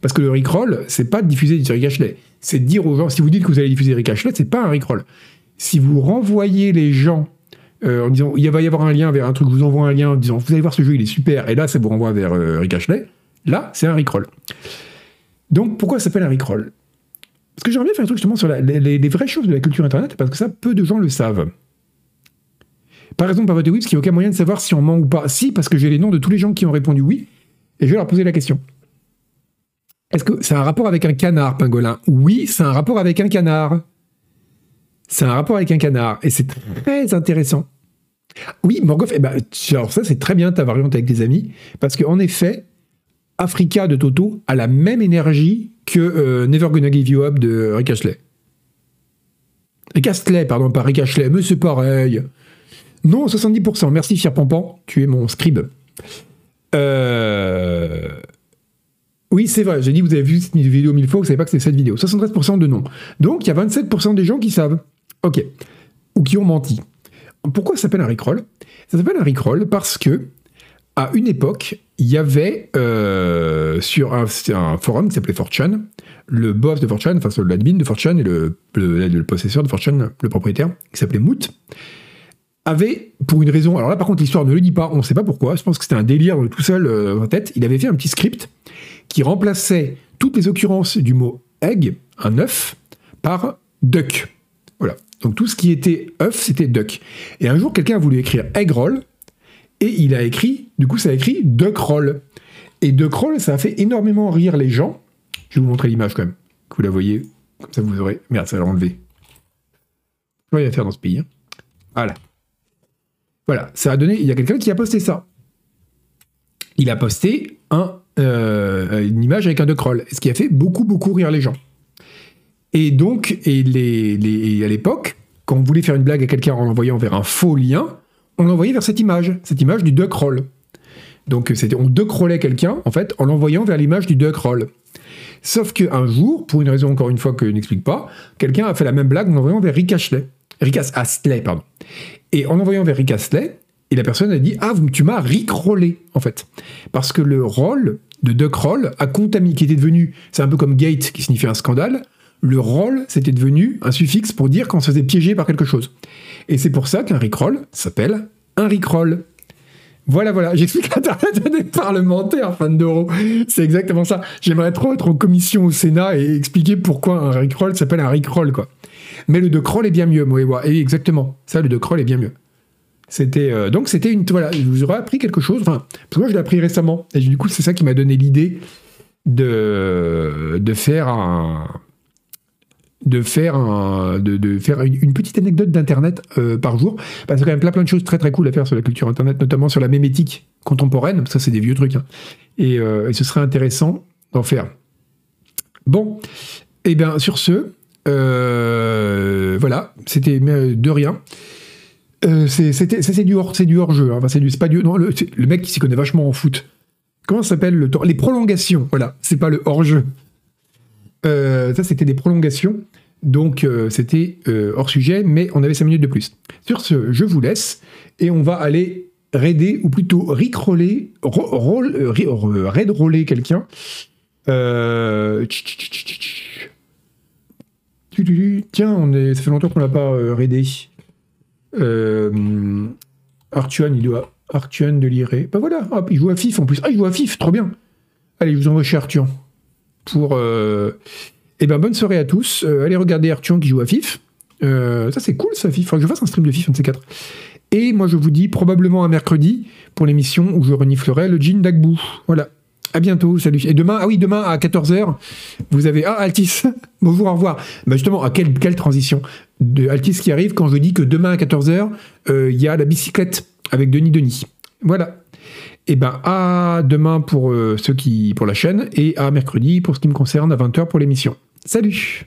Parce que le rickroll, c'est pas de diffuser du Rick Ashley. C'est dire aux gens, si vous dites que vous allez diffuser Rick c'est pas un rickroll. Si vous renvoyez les gens euh, en disant, il va y avoir un lien vers un truc, je vous envoie un lien en disant, vous allez voir ce jeu, il est super, et là, ça vous renvoie vers euh, Rick là, c'est un rickroll. Donc pourquoi ça s'appelle un Rickroll? Parce que j'aimerais bien faire un truc justement sur les, vraies choses de la culture Internet, parce que ça, peu de gens le savent. Par exemple, par votre oui, parce qu'il n'y a aucun moyen de savoir si on ment ou pas. Si, parce que j'ai les noms de tous les gens qui ont répondu oui, et je vais leur poser la question. Est-ce que c'est un rapport avec un canard, pingolin? Oui, c'est un rapport avec un canard. C'est un rapport avec un canard, et c'est très intéressant. Oui, Morgoth, eh ben, alors ça c'est très bien ta variante avec des amis, parce qu'en effet, Africa de Toto a la même énergie que euh, Never Gonna Give You Up de Rick Astley. Rick Astley, pardon, pas Rick Astley, mais c'est pareil. Non, 70%. Merci, Fier Pampan, tu es mon scribe. Euh, oui, c'est vrai, j'ai dit, vous avez vu cette vidéo mille fois, vous savez pas que c'est cette vidéo. 73% de non. Donc, il y a 27% des gens qui savent. Ok. Ou qui ont menti. Pourquoi ça s'appelle un Rickroll Ça s'appelle un Rickroll parce que à une époque, il y avait euh, sur un, forum qui s'appelait Fortune, le boss de Fortune, enfin l'admin de Fortune et le, le, possesseur de Fortune, le propriétaire, qui s'appelait Moot, avait, pour une raison, alors là par contre l'histoire ne le dit pas, on ne sait pas pourquoi, je pense que c'était un délire tout seul euh, en tête, il avait fait un petit script qui remplaçait toutes les occurrences du mot egg, un œuf, par duck. Voilà. Donc tout ce qui était œuf, c'était duck. Et un jour, quelqu'un a voulu écrire egg roll, et il a écrit, du coup, ça a écrit Duckroll. Et Duckroll, ça a fait énormément rire les gens. Je vais vous montrer l'image quand même, que vous la voyez. Comme ça, vous aurez. Merde, ça va l'enlever. Je rien à faire dans ce pays. Hein. Voilà. Voilà, ça a donné. Il y a quelqu'un qui a posté ça. Il a posté euh, une image avec un Duckroll, ce qui a fait beaucoup, beaucoup rire les gens. Et donc, et les, à l'époque, quand on voulait faire une blague à quelqu'un en l'envoyant vers un faux lien, on l'envoyait vers cette image, cette image du duck roll. Donc c'était, on duckrollait quelqu'un, en fait, en l'envoyant vers l'image du duck roll. Sauf qu'un jour, pour une raison encore une fois que je n'explique pas, quelqu'un a fait la même blague en l'envoyant vers Rick Astley. Rick Astley, pardon. Et en envoyant vers Rick Astley, et la personne a dit Ah, tu m'as rickrollé, en fait. Parce que le roll de duck roll a contaminé, qui était devenu, c'est un peu comme gate qui signifie un scandale, le roll, c'était devenu un suffixe pour dire qu'on se faisait piéger par quelque chose. Et c'est pour ça qu'un rickroll s'appelle un rickroll. Voilà, voilà, j'explique l'Internet des parlementaires, fan d'euros. C'est exactement ça. J'aimerais trop être en commission au Sénat et expliquer pourquoi un rickroll s'appelle un rickroll, quoi. Mais le de Kroll est bien mieux, moi, et exactement. Ça, le de Kroll est bien mieux. C'était euh, donc c'était une voilà, je vous aurais appris quelque chose. Enfin, parce que moi je l'ai appris récemment? Et du coup c'est ça qui m'a donné l'idée de de faire un de faire, de, faire une, petite anecdote d'Internet euh, par jour. Parce qu'il y a quand même plein, plein de choses très très cool à faire sur la culture Internet, notamment sur la mémétique contemporaine. Ça, c'est des vieux trucs. Hein. Euh, et, ce serait intéressant d'en faire. Bon, et eh bien sur ce, voilà, c'était de rien. c'était, ça c'est du hors, c'est du hors jeu. Hein. Enfin, c'est pas du, non, le, le mec qui s'y connaît vachement en foot. Comment ça s'appelle le temps Les prolongations? Voilà, c'est pas le hors jeu. ça c'était des prolongations. Donc c'était hors sujet, mais on avait 5 minutes de plus. Sur ce, je vous laisse et on va aller raider, ou plutôt rickroller, roll, euh, euh, raidroller quelqu'un. Euh, tiens, on ça fait longtemps qu'on l'a pas euh, raidé. Euh, Artuan, il doit. Artuan de l'Iré. Bah voilà, hop, il joue à FIF en plus. Ah, il joue à FIF, trop bien. Allez, je vous envoie chez Artuan. Pour. Eh ben, bonne soirée à tous. allez regarder Artuan qui joue à FIF. ça, c'est cool, ça, FIF. Faudrait que je fasse un stream de FIF, un de ces quatre. Et moi, je vous dis probablement un mercredi pour l'émission où je reniflerai le jean d'Agbou. Voilà. À bientôt, salut. Et demain, ah oui, demain à 14h, vous avez. Ah, Altis, bonjour, au revoir. Bah justement, à quelle, transition de Altis qui arrive quand je dis que demain à 14h, euh, il y a la bicyclette avec Denis Denis. Voilà. Et ben à demain pour euh, ceux qui pour la chaîne et à mercredi pour ce qui me concerne à 20h pour l'émission. Salut